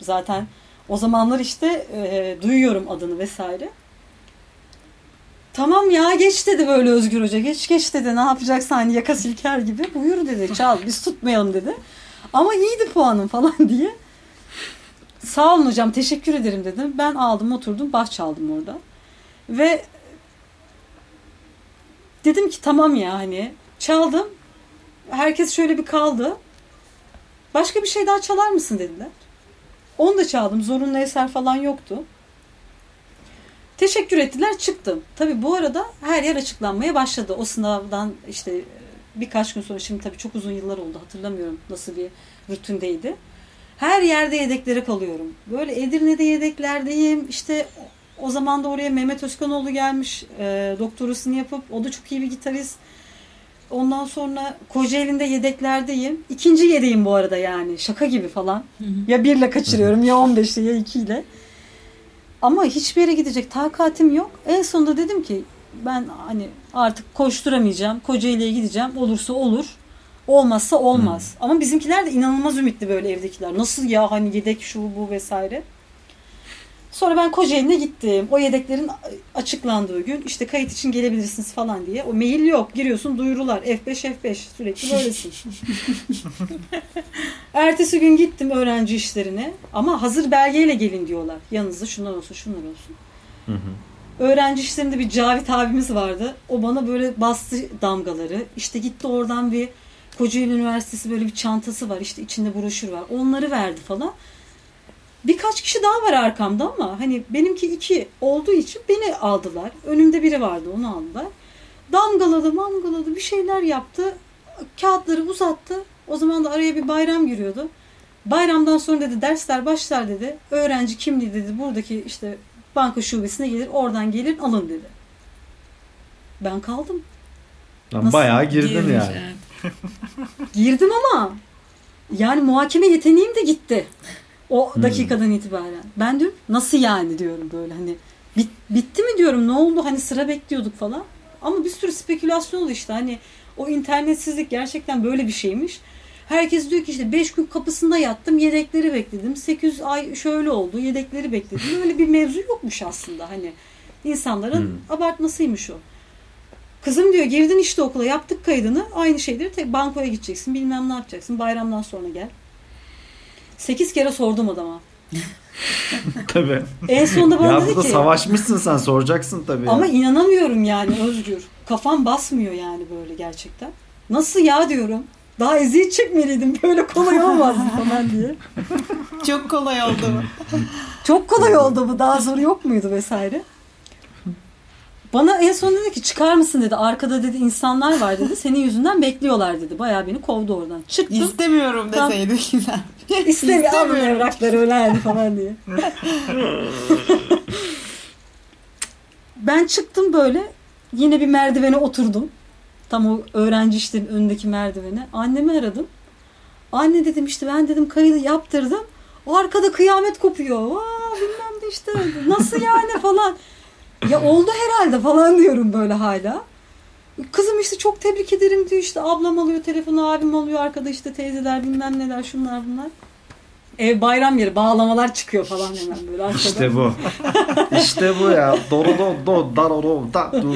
zaten o zamanlar işte e, duyuyorum adını vesaire. Tamam ya geç dedi böyle Özgür Hoca. Geç geç dedi ne yapacaksın hani yaka silker gibi. Buyur dedi çal biz tutmayalım dedi. Ama iyiydi puanım falan diye. Sağ olun hocam teşekkür ederim dedim. Ben aldım oturdum baş çaldım orada. Ve dedim ki tamam ya hani çaldım. Herkes şöyle bir kaldı. Başka bir şey daha çalar mısın dediler. Onu da çaldım. Zorunlu eser falan yoktu. Teşekkür ettiler çıktım. Tabii bu arada her yer açıklanmaya başladı. O sınavdan işte birkaç gün sonra şimdi tabii çok uzun yıllar oldu hatırlamıyorum nasıl bir rutindeydi. Her yerde yedeklere kalıyorum. Böyle Edirne'de yedeklerdeyim. İşte o zaman da oraya Mehmet Özkanoğlu gelmiş. E, doktorasını yapıp o da çok iyi bir gitarist. Ondan sonra Kocaeli'nde yedeklerdeyim. İkinci yedeğim bu arada yani. Şaka gibi falan. Ya birle kaçırıyorum ya 15'le ya 2 ile. Ama hiçbir yere gidecek takatim yok. En sonunda dedim ki ben hani artık koşturamayacağım. Kocaeli'ye gideceğim. Olursa olur. Olmazsa olmaz. Ama bizimkiler de inanılmaz ümitli böyle evdekiler. Nasıl ya hani yedek şu bu vesaire. Sonra ben Kocaeli'ne gittim. O yedeklerin açıklandığı gün işte kayıt için gelebilirsiniz falan diye. O mail yok. Giriyorsun duyurular. F5 F5 sürekli böylesin. Ertesi gün gittim öğrenci işlerine. Ama hazır belgeyle gelin diyorlar. Yanınızda şunlar olsun şunlar olsun. Hı hı. Öğrenci işlerinde bir Cavit abimiz vardı. O bana böyle bastı damgaları. İşte gitti oradan bir Kocaeli Üniversitesi böyle bir çantası var. İşte içinde broşür var. Onları verdi falan. Birkaç kişi daha var arkamda ama hani benimki iki olduğu için beni aldılar. Önümde biri vardı onu aldılar. Damgaladı mamgaladı bir şeyler yaptı. Kağıtları uzattı. O zaman da araya bir bayram giriyordu. Bayramdan sonra dedi dersler başlar dedi. Öğrenci kimliği dedi buradaki işte banka şubesine gelir oradan gelir alın dedi. Ben kaldım. Lan Nasıl bayağı girdin Girmiş, yani. evet. Girdim ama yani muhakeme yeteneğim de gitti. O dakikadan itibaren. Ben diyorum nasıl yani diyorum böyle hani bit, bitti mi diyorum ne oldu hani sıra bekliyorduk falan. Ama bir sürü spekülasyon oldu işte hani o internetsizlik gerçekten böyle bir şeymiş. Herkes diyor ki işte 5 gün kapısında yattım yedekleri bekledim. 800 ay şöyle oldu yedekleri bekledim. Öyle bir mevzu yokmuş aslında hani insanların Hmm. abartmasıymış o. Kızım diyor girdin işte okula yaptık kaydını aynı şeyleri tek bankoya gideceksin bilmem ne yapacaksın bayramdan sonra gel. Sekiz kere sordum adama. Tabii. En sonunda bana ya dedi burada ki savaşmışsın sen soracaksın tabii. ama ya. inanamıyorum yani Özgür. Kafam basmıyor yani böyle gerçekten. Nasıl ya diyorum. Daha eziyet çekmeliydim böyle kolay olmazdı falan diye. Çok kolay oldu. Çok kolay oldu bu daha zor yok muydu vesaire. Bana en son dedi ki çıkar mısın dedi. Arkada dedi insanlar var dedi. Senin yüzünden bekliyorlar dedi. Bayağı beni kovdu oradan. Çıktım. İstemiyorum deseydi güzel. İstemiyorum alın evrakları öyle falan diye. ben çıktım böyle. Yine bir merdivene oturdum. Tam o öğrenci işlerin önündeki merdivene. Annemi aradım. Anne dedim işte ben dedim kaydı yaptırdım. O arkada kıyamet kopuyor. Aa, bilmem de işte nasıl yani falan. Ya oldu herhalde falan diyorum böyle hala. Kızım işte çok tebrik ederim diyor işte ablam alıyor telefonu abim alıyor arkada işte teyzeler bilmem neler şunlar bunlar. Ev bayram yeri bağlamalar çıkıyor falan hemen böyle arkada. İşte bu. İşte bu ya. Doro do do da do do da do.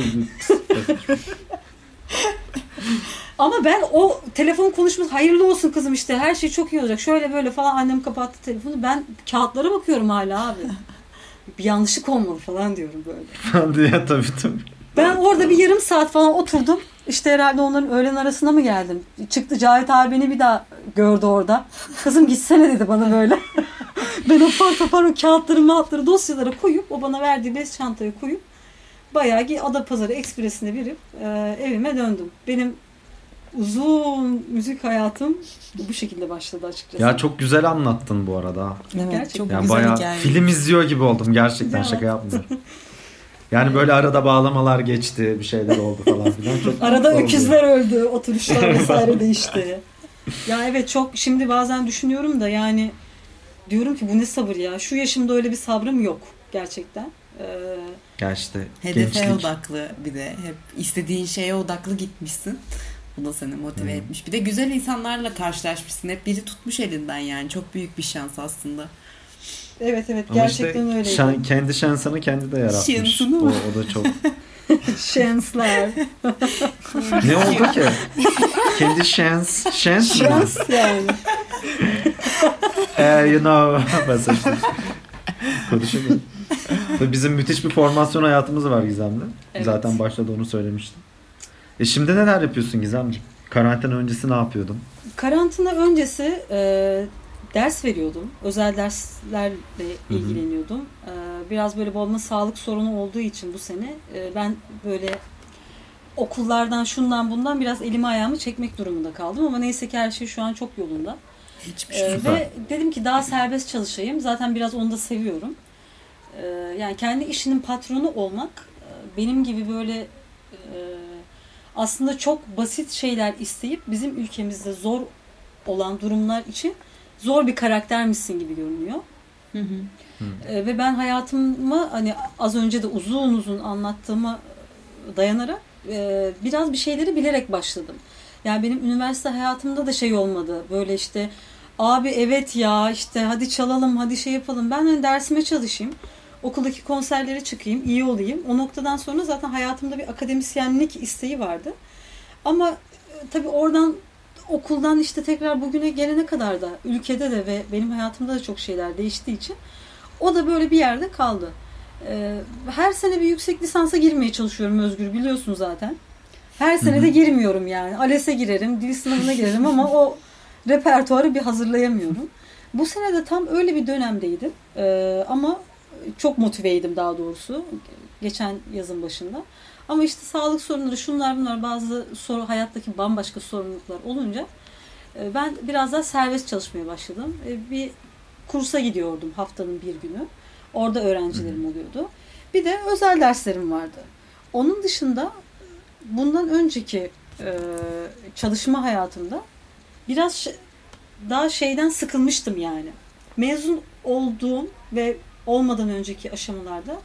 Ama ben o telefon konuşması hayırlı olsun kızım işte her şey çok iyi olacak. Şöyle böyle falan annem kapattı telefonu. Ben kağıtlara bakıyorum hala abi. Bir yanlışlık olmalı falan diyorum böyle. Falan diye tabii tabii. Ben orada bir yarım saat falan oturdum. İşte herhalde onların öğlen arasına mı geldim? Çıktı Cavit abi beni bir daha gördü orada. Kızım gitsene dedi bana böyle. ben o par topar o kağıtları mağıtları dosyalara koyup o bana verdiği bez çantaya koyup bayağı ki Adapazarı Ekspresi'ne binip e, evime döndüm. Benim uzun müzik hayatım bu şekilde başladı açıkçası. Ya çok güzel anlattın bu arada. Evet Gerçekten. çok Yani güzel bayağı hikaye. film izliyor gibi oldum gerçekten Ya. şaka yapmıyorum. Yani böyle arada bağlamalar geçti, bir şeyler oldu falan filan. Çok Arada oldum. öküzler öldü, oturuşlar vesaire değişti. Ya evet çok şimdi bazen düşünüyorum da yani diyorum ki bu ne sabır ya. Şu yaşımda öyle bir sabrım yok gerçekten. Ee, Ya işte Hedefe gençlik. odaklı bir de hep istediğin şeye odaklı gitmişsin. Bu da seni motive Hı. etmiş. Bir de güzel insanlarla karşılaşmışsın. Hep biri tutmuş elinden yani. Çok büyük bir şans aslında. evet evet Ama gerçekten işte öyleydi. şan- kendi şansını kendi de yaratmış. Şansını o, mı? o da çok. Şanslar. ne oldu ki? kendi şans. Şans mı? Şans yani. Eh, you know. Mesela. Konuşamıyorum. Bizim müthiş bir formasyon hayatımız var Gizem'le. Evet. Zaten başta da onu söylemiştim. E şimdi neler yapıyorsun Gizemciğim? Karantina öncesi ne yapıyordun? Karantina öncesi e, ders veriyordum. Özel derslerle hı. ilgileniyordum. E, biraz böyle babamın sağlık sorunu olduğu için bu sene e, ben böyle okullardan şundan bundan biraz elimi ayağımı çekmek durumunda kaldım ama neyse ki her şey şu an çok yolunda. Hiçbir Ee, şey. Süper. ve dedim ki daha serbest çalışayım. Zaten biraz onu da seviyorum. Ee, yani kendi işinin patronu olmak e, benim gibi böyle e, aslında çok basit şeyler isteyip bizim ülkemizde zor olan durumlar için zor bir karaktermişsin gibi görünüyor. Hı hı. Ee, ve ben hayatımı hani az önce de uzun uzun anlattığıma dayanarak e, biraz bir şeyleri bilerek başladım. Yani benim üniversite hayatımda da şey olmadı. Böyle işte abi evet ya işte hadi çalalım hadi şey yapalım. Ben hani dersime çalışayım. Okuldaki konserlere çıkayım, iyi olayım. O noktadan sonra zaten hayatımda bir akademisyenlik isteği vardı. Ama e, tabii oradan okuldan işte tekrar bugüne gelene kadar da ülkede de ve benim hayatımda da çok şeyler değiştiği için o da böyle bir yerde kaldı. Ee, her sene bir yüksek lisansa girmeye çalışıyorum Özgür biliyorsun zaten. Her sene de girmiyorum yani. ALES'e girerim, dil sınavına girerim ama o repertuarı bir hazırlayamıyorum. Bu sene de tam öyle bir dönemdeydim. Ee, ama çok motiveydim daha doğrusu. Geçen yazın başında. Ama işte sağlık sorunları, şunlar bunlar bazı soru, hayattaki bambaşka sorumluluklar olunca e, ben biraz daha serbest çalışmaya başladım. E, Bir kursa gidiyordum haftanın bir günü. Orada öğrencilerim oluyordu. Bir de özel derslerim vardı. Onun dışında bundan önceki e, çalışma hayatımda biraz daha şeyden sıkılmıştım yani. Mezun olduğum ve olmadan önceki aşamalarda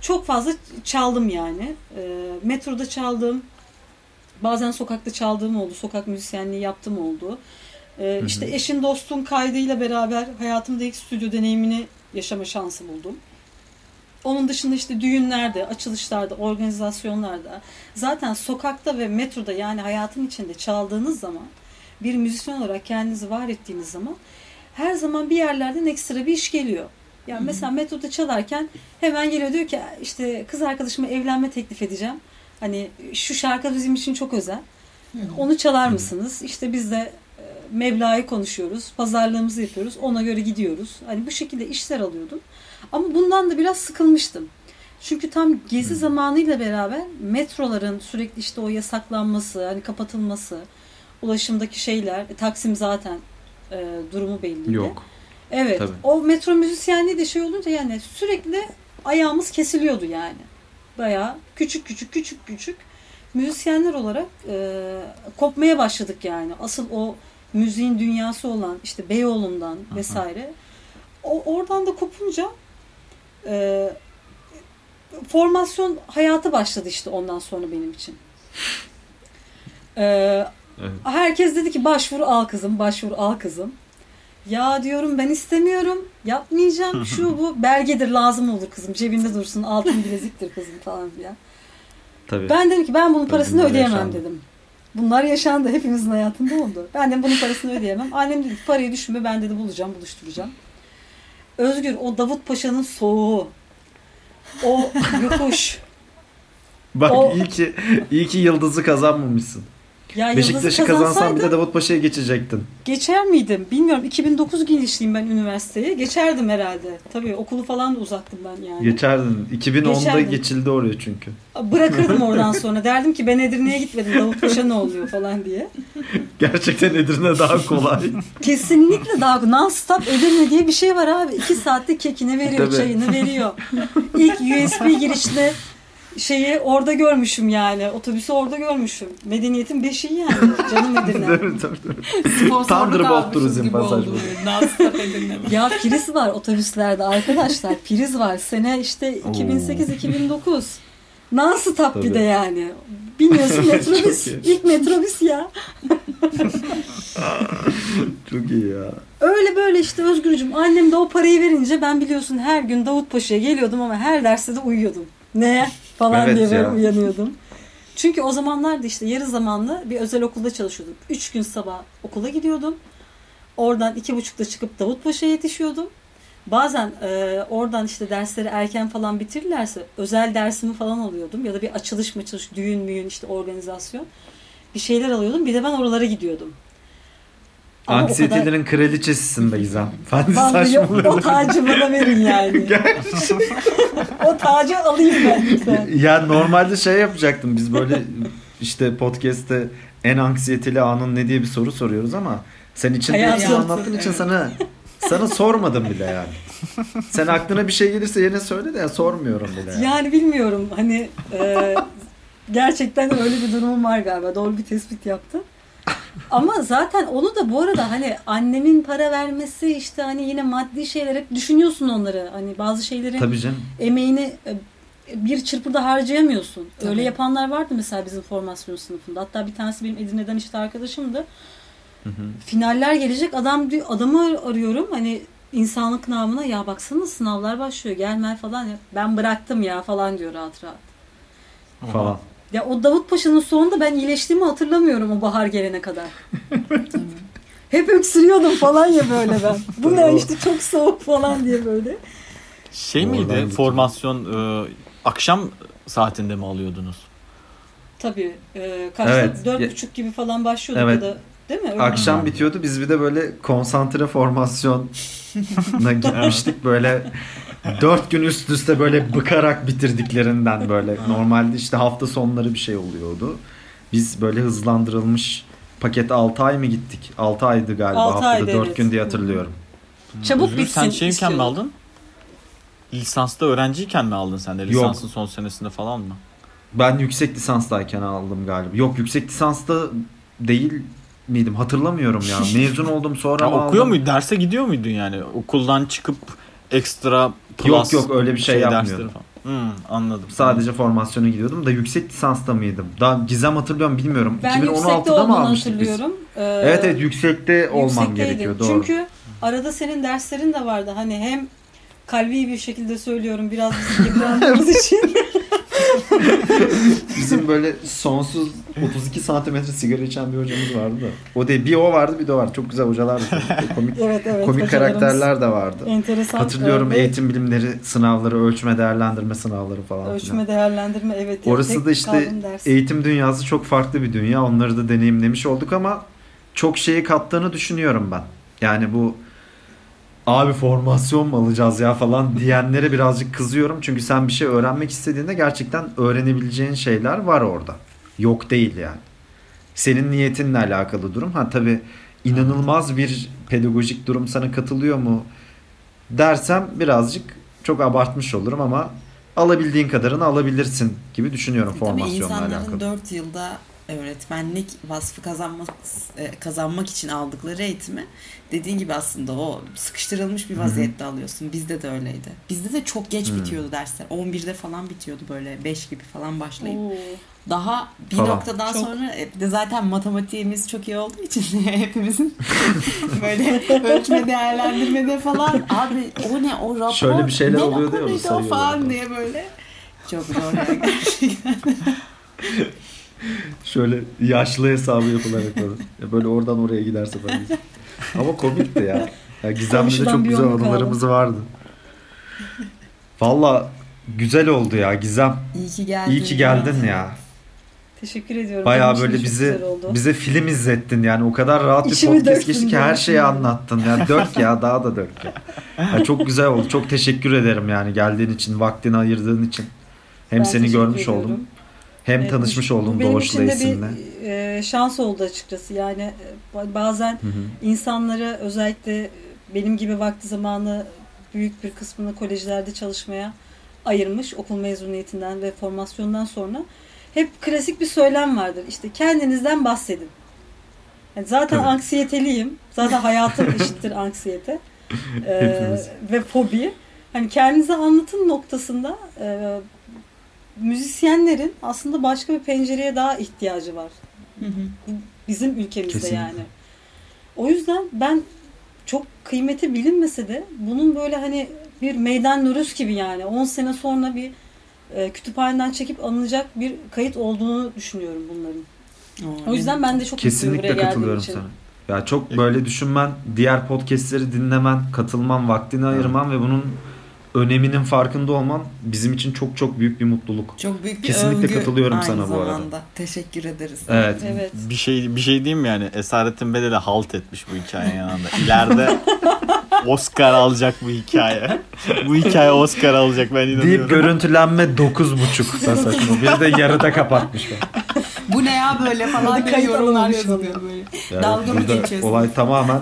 çok fazla çaldım yani. E, metroda çaldım. Bazen sokakta çaldığım oldu. Sokak müzisyenliği yaptım oldu. E, hı. işte eşin dostun kaydıyla beraber hayatımda ilk stüdyo deneyimini yaşama şansı buldum. Onun dışında işte düğünlerde, açılışlarda, organizasyonlarda zaten sokakta ve metroda yani hayatın içinde çaldığınız zaman bir müzisyen olarak kendinizi var ettiğiniz zaman her zaman bir yerlerden ekstra bir iş geliyor. Yani mesela metroda çalarken hemen geliyor diyor ki işte kız arkadaşıma evlenme teklif edeceğim. Hani şu şarkı bizim için çok özel. Onu çalar mısınız? İşte biz de e, meblağı konuşuyoruz. Pazarlığımızı yapıyoruz. Ona göre gidiyoruz. Hani bu şekilde işler alıyordum. Ama bundan da biraz sıkılmıştım. Çünkü tam gezi zamanıyla beraber metroların sürekli işte o yasaklanması, hani kapatılması, ulaşımdaki şeyler, e, Taksim zaten e, durumu belli. Yok. Evet. Tabii. O metro müzisyenliği de şey olunca yani sürekli ayağımız kesiliyordu yani. Bayağı küçük küçük küçük küçük müzisyenler olarak e, kopmaya başladık yani. Asıl o müziğin dünyası olan işte Beyoğlu'ndan vesaire. O oradan da kopunca e, formasyon hayatı başladı işte ondan sonra benim için. E, Evet. Herkes dedi ki başvuru al kızım, başvuru al kızım. Ya diyorum ben istemiyorum, yapmayacağım. Şu bu belgedir lazım olur kızım. Cebinde dursun, altın bileziktir kızım falan filan. Tabii. Ben dedim ki ben bunun parasını bunlar ödeyemem yaşandı. dedim. Bunlar yaşandı. Hepimizin hayatında oldu. Ben de bunun parasını ödeyemem. Annem dedi parayı düşünme ben dedi bulacağım, buluşturacağım. Özgür o Davut Paşa'nın soğuğu. O yokuş. Bak O- iyi ki iyi ki yıldızı kazanmamışsın. Ya Beşiktaş'ı kazansan bir de kazansaydım- Davutpaşa'ya geçecektin. Geçer miydim? Bilmiyorum. 2009 girişliyim ben üniversiteye. Geçerdim herhalde. Tabii okulu falan da uzattım ben yani. Geçerdin. 2010'da Geçerdim. geçildi oraya çünkü. Bırakırdım oradan sonra. Derdim ki ben Edirne'ye gitmedim. Davutpaşa ne oluyor falan diye. Gerçekten Edirne daha kolay. Kesinlikle daha non-stop Edirne diye bir şey var abi. İki saatte kekini veriyor, Tabii. çayını veriyor. İlk USB girişte şeyi orada görmüşüm yani. Otobüsü orada görmüşüm. Medeniyetin beşiği yani. Canım Edirne. Tabii, tabii. Thunderbolt Turizm gibi pasaj bu. Ya priz var otobüslerde arkadaşlar. Priz var. Sene işte 2008-2009. Non-stop bir de yani. Biniyorsun metrobüs. İlk metrobüs ya. Çok iyi ya. Öyle böyle işte Özgürcüm. Annem de o parayı verince ben biliyorsun her gün Davutpaşa'ya geliyordum ama her derste de uyuyordum. Ne? Falan Evet diye böyle ya. uyanıyordum. Çünkü o zamanlarda işte yarı zamanlı bir özel okulda çalışıyordum. Üç gün sabah okula gidiyordum. Oradan iki buçukta çıkıp Davutpaşa'ya yetişiyordum. Bazen e, oradan işte dersleri erken falan bitirirlerse özel dersimi falan alıyordum. Ya da bir açılış mı açılış, düğün müyün işte organizasyon. Bir şeyler alıyordum. Bir de ben oralara gidiyordum. Ama o kadar- Anksiyetelerin kraliçesisin be Gizem. De Vallahi o tacı bana verin yani. o tacı alayım ben lütfen. ya normalde şey yapacaktım biz böyle işte podcast'te en anksiyeteli anın ne diye bir soru soruyoruz ama sen Hayatım. hepsini anlattığın için sana sana sormadım bile yani. Sen aklına bir şey gelirse yine söyle de ya sormuyorum bile. Yani. Yani bilmiyorum hani e, gerçekten öyle bir durumum var galiba. Doğru bir tespit yaptın. Ama zaten onu da bu arada hani annemin para vermesi işte hani yine maddi şeyler hep düşünüyorsun onları. Hani bazı şeylerin Tabii canım. emeğini e, bir çırpıda harcayamıyorsun. Tabii. Öyle yapanlar vardı mesela bizim formasyon sınıfında. Hatta bir tanesi benim Edirne'den işte arkadaşımdı. Finaller gelecek adam adamı ar- arıyorum hani insanlık namına ya baksana sınavlar başlıyor gelmel falan ya. Ben bıraktım ya falan diyor rahat rahat. Falan. Ya o Davut Paşa'nın sonunda ben iyileştiğimi hatırlamıyorum o bahar gelene kadar. Hep öksürüyordum falan ya böyle ben. Bu ne işte çok soğuk falan diye böyle. Şey Oradan miydi gittim. formasyon e, akşam saatinde mi alıyorduz? Tabii e, kaçta Evet. dört buçuk gibi falan başlıyorduk Evet. ya da değil mi? Öyle Akşam bitiyordu biz bir de böyle konsantre formasyona gitmiştik böyle dört gün üst üste böyle bıkarak bitirdiklerinden böyle normalde işte hafta sonları bir şey oluyordu. Biz böyle hızlandırılmış paket 6 ay mı gittik? 6 aydı galiba Altı haftada aydı, 4 evet. gün diye hatırlıyorum. Çabuk Özgür, bitsin Sen şeyken istiyordum. mi aldın? Lisansta öğrenciyken mi aldın sen de? Yok. Lisansın son senesinde falan mı? Ben yüksek lisanstayken aldım galiba. Yok yüksek lisansta değil miydim hatırlamıyorum ya. Mezun oldum sonra Ya mı okuyor aldım? muydun? Derse gidiyor muydun yani? Okuldan çıkıp ekstra plus Yok, yok, öyle bir şey yapmıyordum. dersleri falan. Hmm, anladım. Sadece formasyona gidiyordum da yüksek lisansta mıydım? Daha Gizem hatırlıyorum bilmiyorum. Ben yüksekte 2016'da mı almıştık biz? hatırlıyorum. Ee, Evet evet yüksekte olmam gerekiyor doğru. Çünkü arada senin derslerin de vardı. Hani hem kalbi bir şekilde söylüyorum biraz bizi yıprandığımız için. Bizim böyle sonsuz 32 santimetre sigara içen bir hocamız vardı da. O değil bir o vardı bir de o vardı. Çok güzel hocalardı. komik evet evet. komik karakterler de vardı. Enteresan. Hatırlıyorum e, eğitim bilimleri sınavları, ölçme değerlendirme sınavları falan Ölçme değerlendirme evet. Orası da işte eğitim dünyası çok farklı bir dünya. Onları da deneyimlemiş olduk ama çok şeyi kattığını düşünüyorum ben. Yani bu abi formasyon mu alacağız ya falan diyenlere birazcık kızıyorum. Çünkü sen bir şey öğrenmek istediğinde gerçekten öğrenebileceğin şeyler var orada. Yok değil yani. Senin niyetinle alakalı durum. Ha tabii inanılmaz bir pedagojik durum sana katılıyor mu dersem birazcık çok abartmış olurum ama alabildiğin kadarını alabilirsin gibi düşünüyorum Tabii formasyonla insanların alakalı. 4 yılda öğretmenlik vasfı kazanmak e, kazanmak için aldıkları eğitimi dediğin gibi aslında o sıkıştırılmış bir vaziyette alıyorsun. Bizde de öyleydi. Bizde de çok geç Hı. bitiyordu dersler. 11'de falan bitiyordu böyle 5 gibi falan başlayıp. Oo. Daha bir Falan. noktadan Çok. sonra e, de zaten matematiğimiz çok iyi olduğu için hepimizin böyle ölçme değerlendirmede falan abi o ne o rapor Şöyle bir şeyler ne oluyordu ya, onu raporuydu o sayıyorlar falan falan. diye böyle çok zor gerçekten. Şöyle yaşlı hesabı yapılarak böyle. Ya böyle oradan oraya giderse falan. Ama komikti ya. ya Gizem'le de çok bir güzel anılarımız vardı. Valla güzel oldu ya Gizem. İyi ki geldin. İyi ki geldin ya. Teşekkür ediyorum. De böyle bizi bize film izlettin yani o kadar rahat bir İçimi podcast geçti ki her şeyi anlattın. Ya dök ya daha da dök ya. Ya çok güzel oldu. Çok teşekkür ederim yani geldiğin için, vaktini ayırdığın için. Hem Ben seni görmüş ediyorum. oldum. Hem Evet, tanışmış benim Doğuş'la Esin'le. bir e, şans oldu açıkçası. Yani e, bazen Hı hı. insanlara özellikle benim gibi vakti zamanı büyük bir kısmını kolejlerde çalışmaya ayırmış okul mezuniyetinden ve formasyondan sonra hep klasik bir söylem vardır. İşte kendinizden bahsedin. Yani zaten Tabii. anksiyeteliyim. Zaten hayatım eşittir anksiyete. Ee, ve fobi. Hani kendinize anlatın noktasında e, müzisyenlerin aslında başka bir pencereye daha ihtiyacı var. Hı hı. Bu bizim ülkemizde Kesinlikle. yani. O yüzden ben çok kıymeti bilinmese de bunun böyle hani bir meydan nörüs gibi yani 10 sene sonra bir e, kütüphaneden çekip alınacak bir kayıt olduğunu düşünüyorum bunların. Oo, O yüzden ben de çok Kesinlikle katılıyorum için. sana. Ya çok böyle düşünmen, diğer podcastleri dinlemen, katılman, vaktini ayırman ve bunun öneminin farkında olman bizim için çok çok büyük bir mutluluk. Çok büyük bir Kesinlikle övgü katılıyorum aynı sana bu arada. Teşekkür ederiz. Evet. Evet. Bir şey bir şey diyeyim mi yani Esaretin Bedeli halt etmiş bu hikayenin yanında. İleride Oscar alacak bu hikaye. Bu hikaye Oscar alacak ben Deyip inanıyorum. görüntülenme 9.5 da saçma. Bir de yarıda kapatmışlar. Bu ne ya böyle falan diye kayıt yorumlar yazılıyor böyle. Yani Dalga mı geçiyorsun? Olay tamamen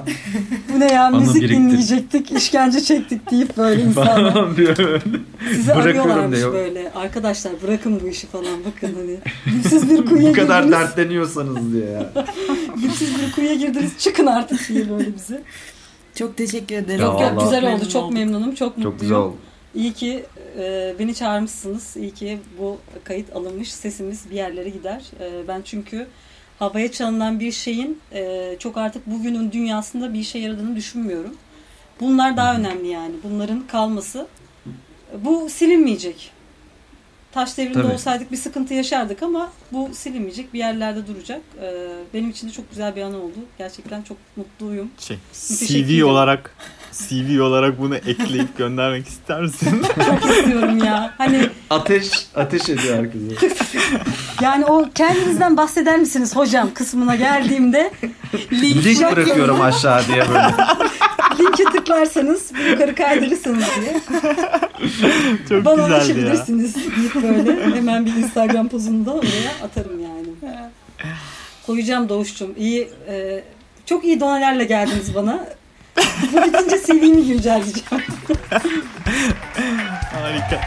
Bu ne ya müzik biriktir. dinleyecektik, işkence çektik deyip böyle insanlar. falan diyor. Sizi Bırakıyorum arıyorlarmış diyor. böyle. Arkadaşlar bırakın bu işi falan bakın hani. Dipsiz bir kuyuya Bu kadar girdiniz. dertleniyorsanız diye ya. Dipsiz bir kuyuya girdiniz. Çıkın artık diye böyle bize. Çok teşekkür ederim. Ya Yok yok güzel oldu. Memnun Çok memnunum. Çok mutluyum. Çok güzel oldu. İyi ki e, beni çağırmışsınız. İyi ki bu kayıt alınmış. Sesimiz bir yerlere gider. E, ben çünkü havaya çalınan bir şeyin e, çok artık bugünün dünyasında bir işe yaradığını düşünmüyorum. Bunlar daha önemli yani. Bunların kalması. Bu silinmeyecek. Taş devrinde Tabii. olsaydık bir sıkıntı yaşardık ama bu silinmeyecek. Bir yerlerde duracak. E, benim için de çok güzel bir an oldu. Gerçekten çok mutluyum. Şey, CV olarak CV olarak bunu ekleyip göndermek ister misin? Çok istiyorum ya. Hani Ateş, ateş ediyor herkese. Yani o kendinizden bahseder misiniz hocam kısmına geldiğimde Link bırakıyorum aşağı diye böyle. linke tıklarsanız bir yukarı kaydırırsınız diye Çok bana güzeldi ya. ulaşabilirsiniz deyip böyle hemen bir Instagram pozunu da oraya atarım yani. Koyacağım Doğuş'cum. İyi, e, çok iyi donelerle geldiniz bana. Bu bitince CV'mi güncelleyeceğim. Harika.